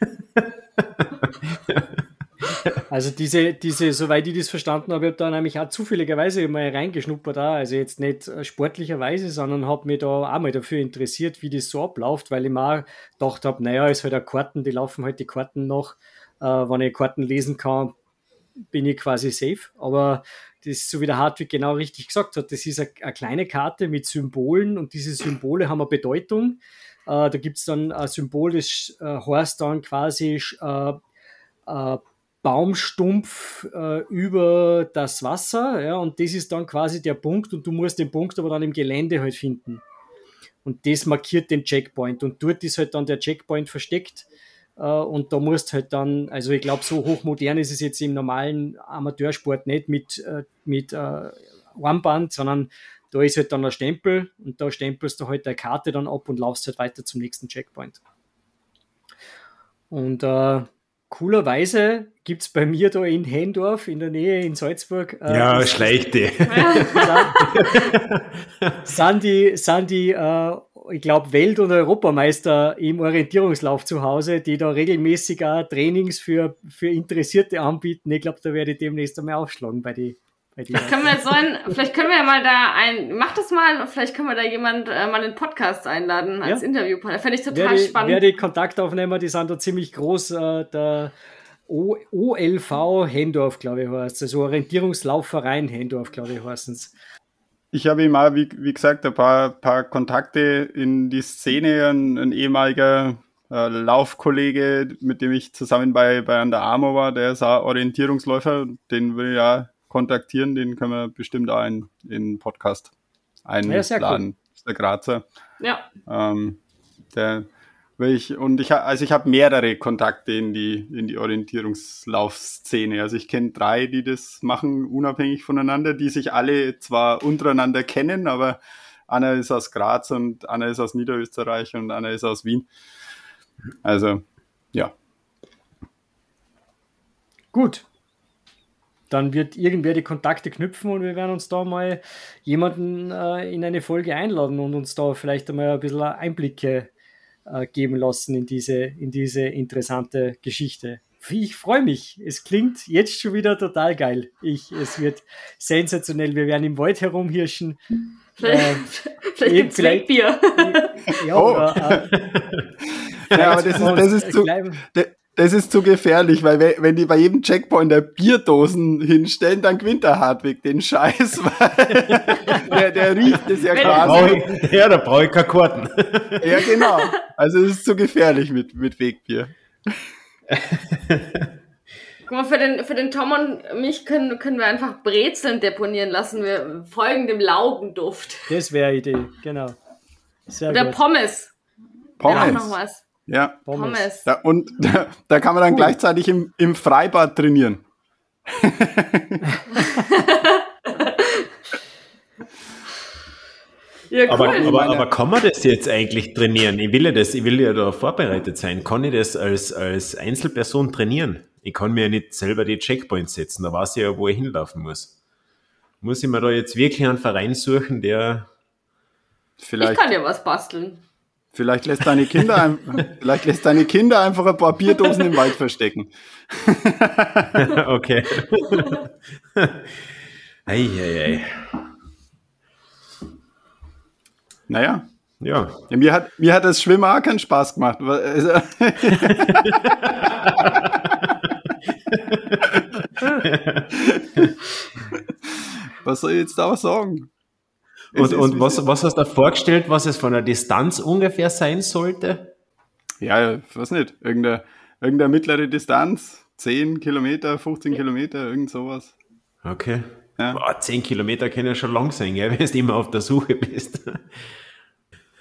[laughs] Also diese, diese, soweit ich das verstanden habe, ich habe da nämlich auch zufälligerweise mal reingeschnuppert da, also jetzt nicht sportlicherweise, sondern habe mich da auch mal dafür interessiert, wie das so abläuft, weil ich mir auch gedacht habe, naja, ist halt eine Karten, die laufen halt die Karten noch, äh, wenn ich Karten lesen kann, bin ich quasi safe, aber das so wie der Hartwig genau richtig gesagt hat, das ist eine, eine kleine Karte mit Symbolen und diese Symbole haben eine Bedeutung. Äh, da gibt es dann ein Symbol, das äh, heißt dann quasi äh, äh, Baumstumpf äh, über das Wasser, ja, und das ist dann quasi der Punkt und du musst den Punkt aber dann im Gelände halt finden. Und das markiert den Checkpoint und dort ist halt dann der Checkpoint versteckt äh, und da musst halt dann, also ich glaube, so hochmodern ist es jetzt im normalen Amateursport nicht mit, äh, mit äh, Armband, sondern da ist halt dann ein Stempel und da stempelst du halt eine Karte dann ab und laufst halt weiter zum nächsten Checkpoint. Und äh, coolerweise gibt es bei mir da in Hendorf in der Nähe in Salzburg. Äh, ja, schleichte. [laughs] sind die, sind die äh, ich glaube, Welt- und Europameister im Orientierungslauf zu Hause, die da regelmäßig auch Trainings für, für Interessierte anbieten. Ich glaube, da werde ich demnächst einmal aufschlagen bei die. Vielleicht können wir so ein, vielleicht können wir ja mal da ein, mach das mal, vielleicht können wir da jemand äh, mal in den Podcast einladen als ja. Interviewpartner. Fände ich total werde, spannend. Werde Kontakt aufnehmen, die sind da ziemlich groß. Äh, der o OLV Hendorf, glaube ich, heißt Also Orientierungslaufverein Hendorf, glaube ich, heißen es ich habe ihm mal, wie, wie gesagt, ein paar, paar Kontakte in die Szene. Ein, ein ehemaliger äh, Laufkollege, mit dem ich zusammen bei, bei Under Armour war, der ist auch Orientierungsläufer. Den will ich ja kontaktieren. Den können wir bestimmt auch in, in Podcast einladen. Ja, sehr cool. Das ist der Grazer. Ja. Ähm, der ich, und ich, also ich habe mehrere Kontakte in die, in die Orientierungslaufszene. Also ich kenne drei, die das machen, unabhängig voneinander, die sich alle zwar untereinander kennen, aber einer ist aus Graz und einer ist aus Niederösterreich und einer ist aus Wien. Also, ja. Gut. Dann wird irgendwer die Kontakte knüpfen und wir werden uns da mal jemanden äh, in eine Folge einladen und uns da vielleicht einmal ein bisschen Einblicke äh, geben lassen in diese, in diese interessante Geschichte. Ich freue mich. Es klingt jetzt schon wieder total geil. Ich, es wird sensationell. Wir werden im Wald herumhirschen. Vielleicht, äh, vielleicht gibt es Bier. Ja, oh. oder, äh, [laughs] ja, aber das ist, das ist zu, das ist zu gefährlich, weil wenn die bei jedem Checkpoint der Bierdosen hinstellen, dann gewinnt der Hartwig den Scheiß, [laughs] weil der, der riecht es ja quasi. Ja, da brauche ich keine Karten. Ja, genau. Also es ist zu gefährlich mit, mit Wegbier. Guck mal, für den, für den Tom und mich können, können wir einfach Brezeln deponieren lassen. Wir folgen dem Laugenduft. Das wäre Idee, genau. Sehr Oder gut. Pommes. Pommes. Ja, noch was. Ja. Pommes. Ja, und [laughs] da, da, kann man dann cool. gleichzeitig im, im Freibad trainieren. [laughs] ja, cool. aber, aber, aber kann man das jetzt eigentlich trainieren? Ich will ja das, ich will ja da vorbereitet sein. Kann ich das als, als Einzelperson trainieren? Ich kann mir ja nicht selber die Checkpoints setzen, da weiß ich ja, wo ich hinlaufen muss. Muss ich mir da jetzt wirklich einen Verein suchen, der. Vielleicht. Ich kann dir was basteln. Vielleicht lässt deine Kinder, [laughs] vielleicht lässt deine Kinder einfach ein paar Bierdosen im Wald verstecken. [laughs] okay. [laughs] ei, ei, ei. Naja. Ja. ja. mir, hat, mir hat das Schwimmen auch keinen Spaß gemacht. Also was soll ich jetzt da sagen? Und, und was, was hast du da vorgestellt, was es von der Distanz ungefähr sein sollte? Ja, ich weiß nicht. Irgendeine, irgendeine mittlere Distanz. 10 Kilometer, 15 Kilometer, irgend sowas. Okay. Ja. Boah, 10 Kilometer können ja schon lang sein, gell, [laughs] wenn du immer auf der Suche bist.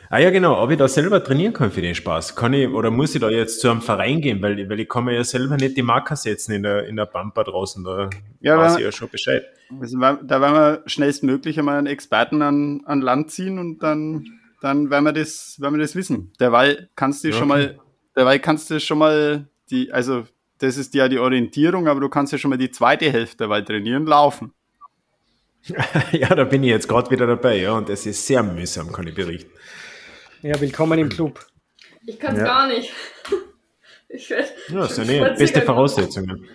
Ah ja, genau, ob ich da selber trainieren kann für den Spaß. Kann ich, oder muss ich da jetzt zu einem Verein gehen, weil, weil ich kann mir ja selber nicht die Marker setzen in der, in der Pampa draußen, da ja, weiß ich ja schon Bescheid. Also, da werden wir schnellstmöglich einmal einen Experten an, an Land ziehen und dann, dann werden wir das, werden wir das wissen. Derweil kannst du ja, schon okay. mal, derweil kannst du schon mal die, also, das ist ja die Orientierung, aber du kannst ja schon mal die zweite Hälfte derweil trainieren, laufen. [laughs] ja, da bin ich jetzt gerade wieder dabei, ja, und das ist sehr mühsam, kann ich berichten. Ja, willkommen im Club. Ich kann es ja. gar nicht. [laughs] Ich werd, ja, das ist ja beste Voraussetzungen.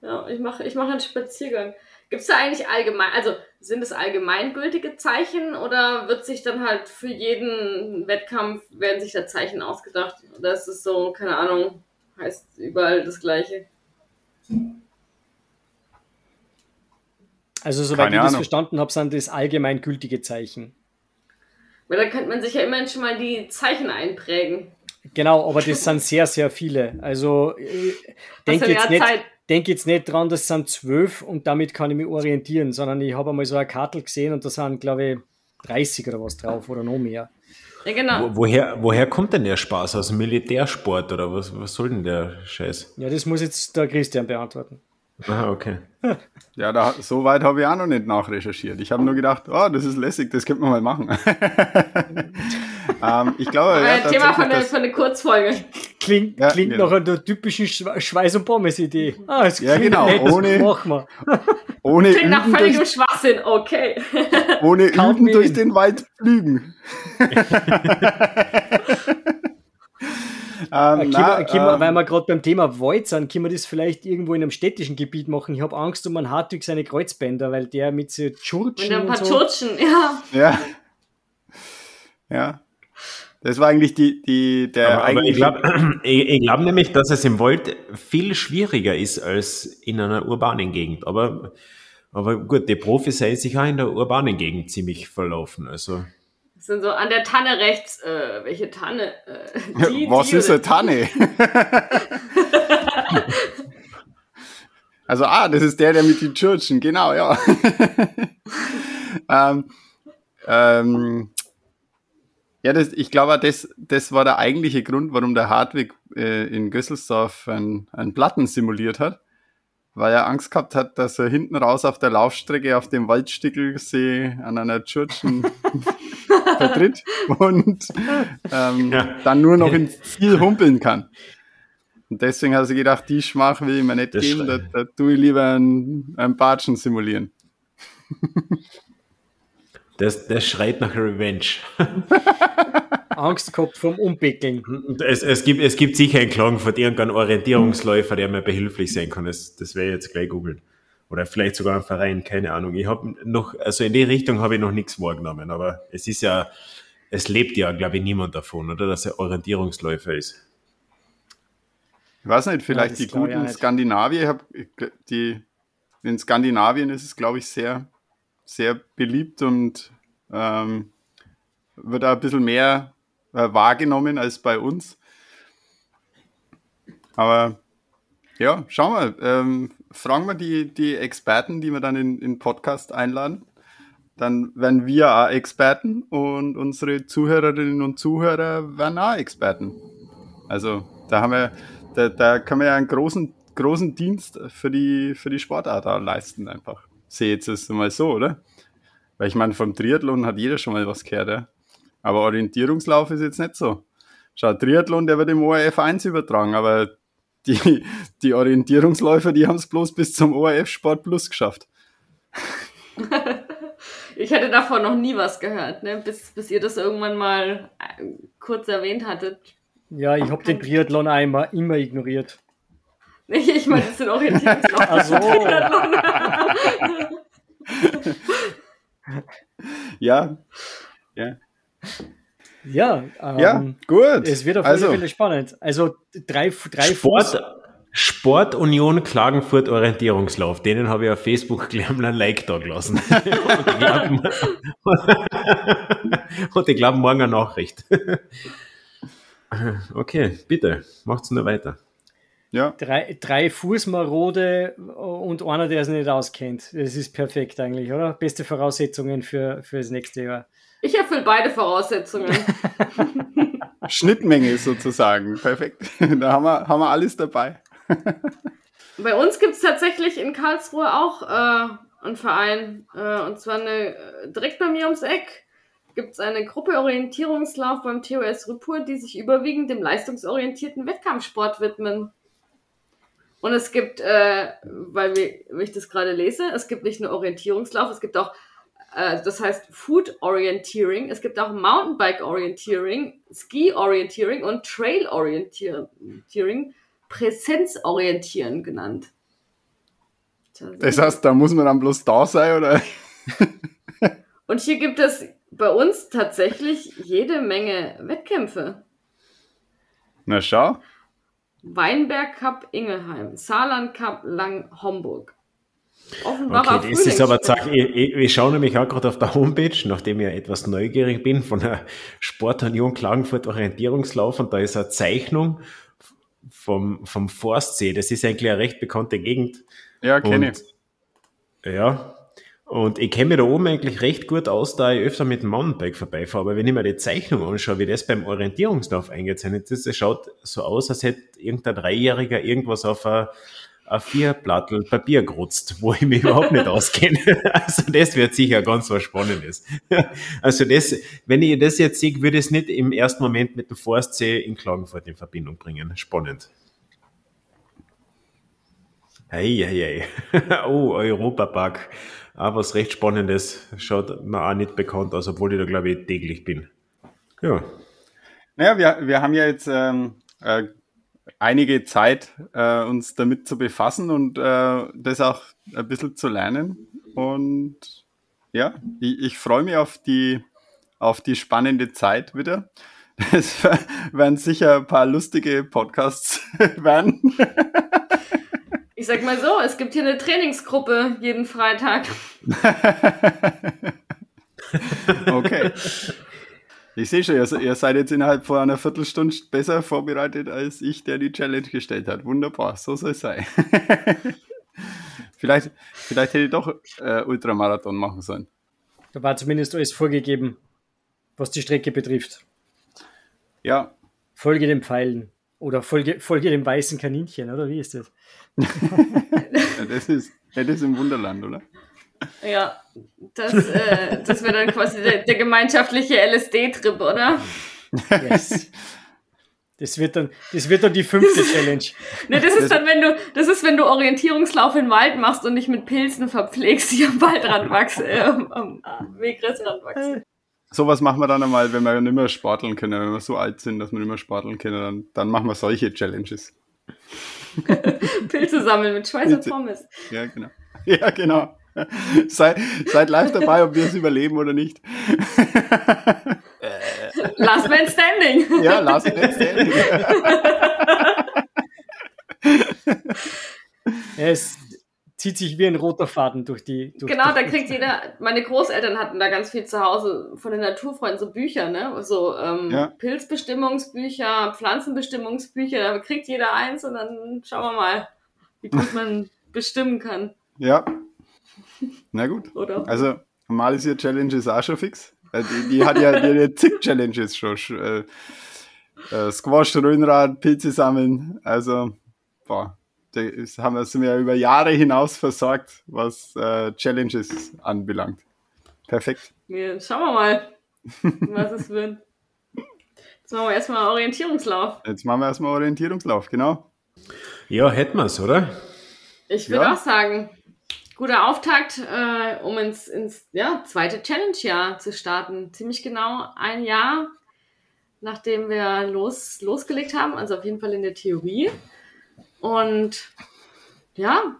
Ja, ich mache ich mach einen Spaziergang. Gibt es da eigentlich allgemein, also sind es allgemeingültige Zeichen oder wird sich dann halt für jeden Wettkampf, werden sich da Zeichen ausgedacht? Oder ist es so, keine Ahnung, heißt überall das Gleiche? Also soweit keine ich Ahnung. das verstanden habe, sind das allgemeingültige Zeichen. Weil da könnte man sich ja immerhin schon mal die Zeichen einprägen. Genau, aber das sind sehr, sehr viele. Also denke jetzt, nicht, denk jetzt nicht dran, das sind zwölf und damit kann ich mich orientieren, sondern ich habe einmal so eine Karte gesehen und da sind, glaube ich, 30 oder was drauf oder noch mehr. Ja, genau. Wo, woher, woher kommt denn der Spaß? Aus dem Militärsport oder was, was soll denn der Scheiß? Ja, das muss jetzt der Christian beantworten. Ah, okay. Ja, da, so weit habe ich auch noch nicht nachrecherchiert. Ich habe nur gedacht, oh, das ist lässig, das könnte man mal machen. [laughs] ähm, ich glaube, ja, Thema von der, von der Kurzfolge. klingt, Ja, klingt genau. nach einer typischen Schwe- Schweiß- und Pommes-Idee. Ah, es Ja, klingt genau, nett, ohne- machen wir. [laughs] Ohne Klingt nach völligem durch, Schwachsinn, okay. ohne Kaum Üben durch den Wald flügen. [laughs] Äh, ähm, können na, wir, können wir, ähm, weil wir gerade beim Thema Wald sind, können wir das vielleicht irgendwo in einem städtischen Gebiet machen. Ich habe Angst um einen Hartwig seine Kreuzbänder, weil der mit so Mit Tschurtschen ein und paar so. Tschurtschen, ja. Ja. Ja. Das war eigentlich die, die, der Aber, aber ich glaube [clears throat] ich, ich glaub nämlich, dass es im Wald viel schwieriger ist als in einer urbanen Gegend. Aber, aber gut, die Profis seien sich auch in der urbanen Gegend ziemlich verlaufen. Also, sind so an der Tanne rechts, äh, welche Tanne? Äh, die, Was die ist eine Tanne? [laughs] also, ah, das ist der, der mit den Churchen, genau, ja. [laughs] ähm, ähm, ja, das, ich glaube, das, das war der eigentliche Grund, warum der Hartwig äh, in Gösselsdorf einen, einen Platten simuliert hat, weil er Angst gehabt hat, dass er hinten raus auf der Laufstrecke auf dem Waldstickelsee an einer Churchen [laughs] vertritt und ähm, Ja. dann nur noch in Ziel humpeln kann. Und deswegen hat er gedacht, die Schmach will ich mir nicht Das geben, da, da tue ich lieber einen, einen Batschen simulieren. Das, das schreit nach Revenge. [laughs] Angst gehabt vom Umbeckeln. Und Es, es, gibt, es gibt sicher einen Klagen von irgendeinem Orientierungsläufer, der mir behilflich sein kann. Das, das werde ich jetzt gleich googeln. Oder vielleicht sogar ein Verein, keine Ahnung. Ich habe noch, also in die Richtung habe ich noch nichts wahrgenommen, aber es ist ja, es lebt ja, glaube ich, niemand davon, oder? Dass er Orientierungsläufer ist. Ich weiß nicht, vielleicht das die guten. Skandinavier, ich hab, ich gl- die, in Skandinavien ist es, glaube ich, sehr, sehr beliebt und ähm, wird auch ein bisschen mehr äh, wahrgenommen als bei uns. Aber ja, schauen wir. Ähm, fragen wir die, die Experten, die wir dann in den Podcast einladen. Dann werden wir auch Experten und unsere Zuhörerinnen und Zuhörer werden auch Experten. Also da haben wir, da, da kann man ja einen großen, großen Dienst für die, für die Sportart leisten einfach. Sehe jetzt es mal so, oder? Weil ich meine, vom Triathlon hat jeder schon mal was gehört, ja. Aber Orientierungslauf ist jetzt nicht so. Schau, Triathlon, der wird im ORF 1 übertragen, aber die, die Orientierungsläufer, die haben es bloß bis zum ORF Sport Plus geschafft. [laughs] Ich hätte davon noch nie was gehört, ne? bis, bis ihr das irgendwann mal äh, kurz erwähnt hattet. Ja, ich habe den Triathlon immer, immer ignoriert. Nee, ich meine, das sind Orientierungslauf. [laughs] Ach so. [laughs] Ja. Ja. Ja, ähm, Ja, gut. es wird auf alle also, Fälle spannend. Also drei, drei Sport, Fuß- Sport Union Klagenfurt Orientierungslauf. Denen habe ich auf Facebook gleich ein Like da gelassen. [laughs] Und ich glaube, und ich glaube morgen eine Nachricht. Okay, bitte, macht's nur weiter. Ja, drei, drei Fußmarode und einer, der es nicht auskennt. Das ist perfekt eigentlich, oder? Beste Voraussetzungen für, für das nächste Jahr. Ich erfülle beide Voraussetzungen. [laughs] Schnittmenge sozusagen. Perfekt. [laughs] Da haben wir, haben wir alles dabei. [laughs] Bei uns gibt es tatsächlich in Karlsruhe auch äh, einen Verein. Äh, und zwar eine, direkt bei mir ums Eck gibt es eine Gruppe Orientierungslauf beim TOS Rüppur, die sich überwiegend dem leistungsorientierten Wettkampfsport widmen. Und es gibt, äh, weil wir, ich das gerade lese, es gibt nicht nur Orientierungslauf, es gibt auch, äh, das heißt Food Orienteering, es gibt auch Mountainbike Orienteering, Ski Orienteering und Trail Orienteering, Präsenzorientieren genannt. Das heißt, da muss man dann bloß da sein, oder? [laughs] Und hier gibt es bei uns tatsächlich jede Menge Wettkämpfe. Na schau. Weinberg Cup Ingelheim, Saarland Cup Lang Homburg. Offenbacher Okay, das ist aber, zack, ich, ich, ich schaue nämlich auch gerade auf der Homepage, nachdem ich etwas neugierig bin, von der Sportunion Klagenfurt Orientierungslauf und da ist eine Zeichnung vom, vom Forstsee. Das ist eigentlich eine recht bekannte Gegend. Ja, kenne ich. Ja, und ich kenne mich da oben eigentlich recht gut aus, da ich öfter mit dem Mountainbike vorbeifahre. Aber wenn ich mir die Zeichnung anschaue, wie das beim Orientierungslauf eingezeichnet ist, das schaut so aus, als hätte irgendein Dreijähriger irgendwas auf ein, A4-Plattel Papier gerutzt, wo ich mich [laughs] überhaupt nicht auskenne. [laughs] Also das wird sicher ganz was Spannendes. [laughs] Also das, wenn ich das jetzt sehe, würde ich es nicht im ersten Moment mit dem Forstsee in Klagenfurt in Verbindung bringen. Spannend. Hey, hey, hey. Oh, Europapark. Auch was recht Spannendes. Schaut mir auch nicht bekannt aus, obwohl ich da, glaube ich, täglich bin. Ja. Naja, wir, wir haben ja jetzt ähm, äh, einige Zeit, äh, uns damit zu befassen und äh, das auch ein bisschen zu lernen. Und ja, ich, ich freue mich auf die, auf die spannende Zeit wieder. [laughs] Es werden sicher ein paar lustige Podcasts [laughs] werden. Ich sag mal so, es gibt hier eine Trainingsgruppe jeden Freitag. [laughs] okay. Ich sehe schon, ihr, ihr, seid jetzt innerhalb von einer Viertelstunde besser vorbereitet als ich, der die Challenge gestellt hat. Wunderbar, so soll es sein. [laughs] vielleicht, vielleicht hätte ich doch äh, Ultramarathon machen sollen. Da war zumindest alles vorgegeben, was die Strecke betrifft. Ja. Folge den Pfeilen. Oder folge, folge dem weißen Kaninchen, oder wie ist das? Ja, das ist, das ist im Wunderland, oder? Ja, das, äh, das wäre dann quasi der, der gemeinschaftliche LSD-Trip, oder? Yes. Das wird dann, das wird dann die fünfte Challenge. ne, das ist dann, wenn du, das ist, wenn du Orientierungslauf im Wald machst und dich mit Pilzen verpflegst, die am Waldrand wachsen, äh, am Wegrand wachsen. Sowas machen wir dann einmal, wenn wir nicht mehr sporteln können, wenn wir so alt sind, dass wir nicht mehr sporteln können, dann, dann machen wir solche Challenges. [laughs] Pilze sammeln mit Schweiß und Pommes. Ja, genau. [laughs] Ja, genau. Seid, seid live dabei, ob wir es überleben oder nicht. Last Man Standing. [laughs] Ja, Last Man Standing. es zieht sich wie ein roter Faden durch die. Durch genau, da kriegt jeder. Meine Großeltern hatten da ganz viel zu Hause von den Naturfreunden so Bücher, ne? So ähm, ja. Pilzbestimmungsbücher, Pflanzenbestimmungsbücher. Da kriegt jeder eins und dann schauen wir mal, wie gut man [laughs] bestimmen kann. Ja, na gut. Oder? Also, Challenge ist auch schon fix. Äh, die, die hat ja die, zig Challenges schon. Äh, äh, Squash, Röhnrad, Pilze sammeln. Also, boah, das haben wir, sind wir über Jahre hinaus versorgt, was äh, Challenges anbelangt. Perfekt. Ja, schauen wir mal, was es wird. Jetzt machen wir erstmal Orientierungslauf. Jetzt machen wir erstmal Orientierungslauf, genau. Ja, hätten wir es, oder? Ich würde ja. auch sagen, guter Auftakt, äh, um ins, ins ja, zweite Challenge-Jahr zu starten. Ziemlich genau ein Jahr, nachdem wir los, losgelegt haben, also auf jeden Fall in der Theorie. Und ja,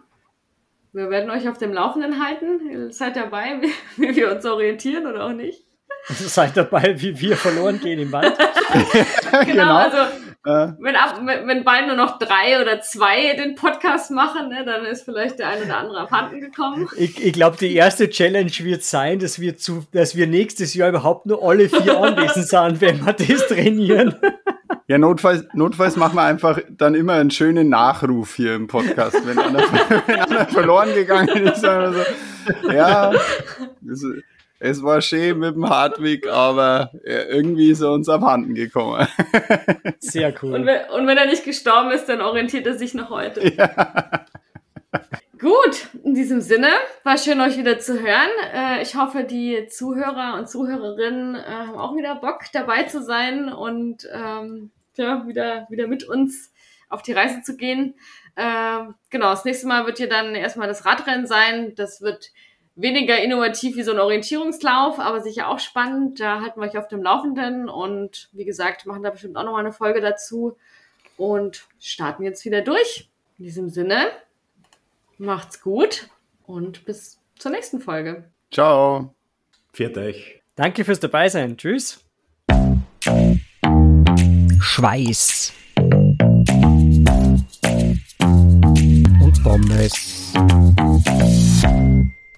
wir werden euch auf dem Laufenden halten. Seid dabei, [laughs] wie, wir uns orientieren oder auch nicht. [laughs] Seid dabei, wie wir verloren gehen im Wald. [laughs] genau, genau, also äh. Wenn, ab, wenn bald nur noch drei oder zwei den Podcast machen, ne, dann ist vielleicht der ein oder andere abhanden gekommen. Ich, ich glaube, die erste Challenge wird sein, dass wir, zu, dass wir nächstes Jahr überhaupt nur alle vier anwesend sind, wenn wir das trainieren. Ja, notfalls, notfalls machen wir einfach dann immer einen schönen Nachruf hier im Podcast, wenn einer, [laughs] wenn einer verloren gegangen ist. So, ja, das, es war schön mit dem Hartwig, aber irgendwie ist er uns abhanden gekommen. Sehr cool. Und wenn, und wenn, er nicht gestorben ist, dann orientiert er sich noch heute. Ja. Gut, in diesem Sinne, war schön, euch wieder zu hören. Äh, ich hoffe, die Zuhörer und Zuhörerinnen äh, haben auch wieder Bock, dabei zu sein und ähm, ja, wieder, wieder mit uns auf die Reise zu gehen. Ähm, genau, das nächste Mal wird hier dann erstmal das Radrennen sein. Das wird weniger innovativ wie so ein Orientierungslauf, aber sicher auch spannend. Da halten wir euch auf dem Laufenden und wie gesagt, machen da bestimmt auch nochmal eine Folge dazu und starten jetzt wieder durch. In diesem Sinne, macht's gut und bis zur nächsten Folge. Ciao. Viert euch. Danke fürs Dabeisein. Tschüss. Schweiß. Und Pommes.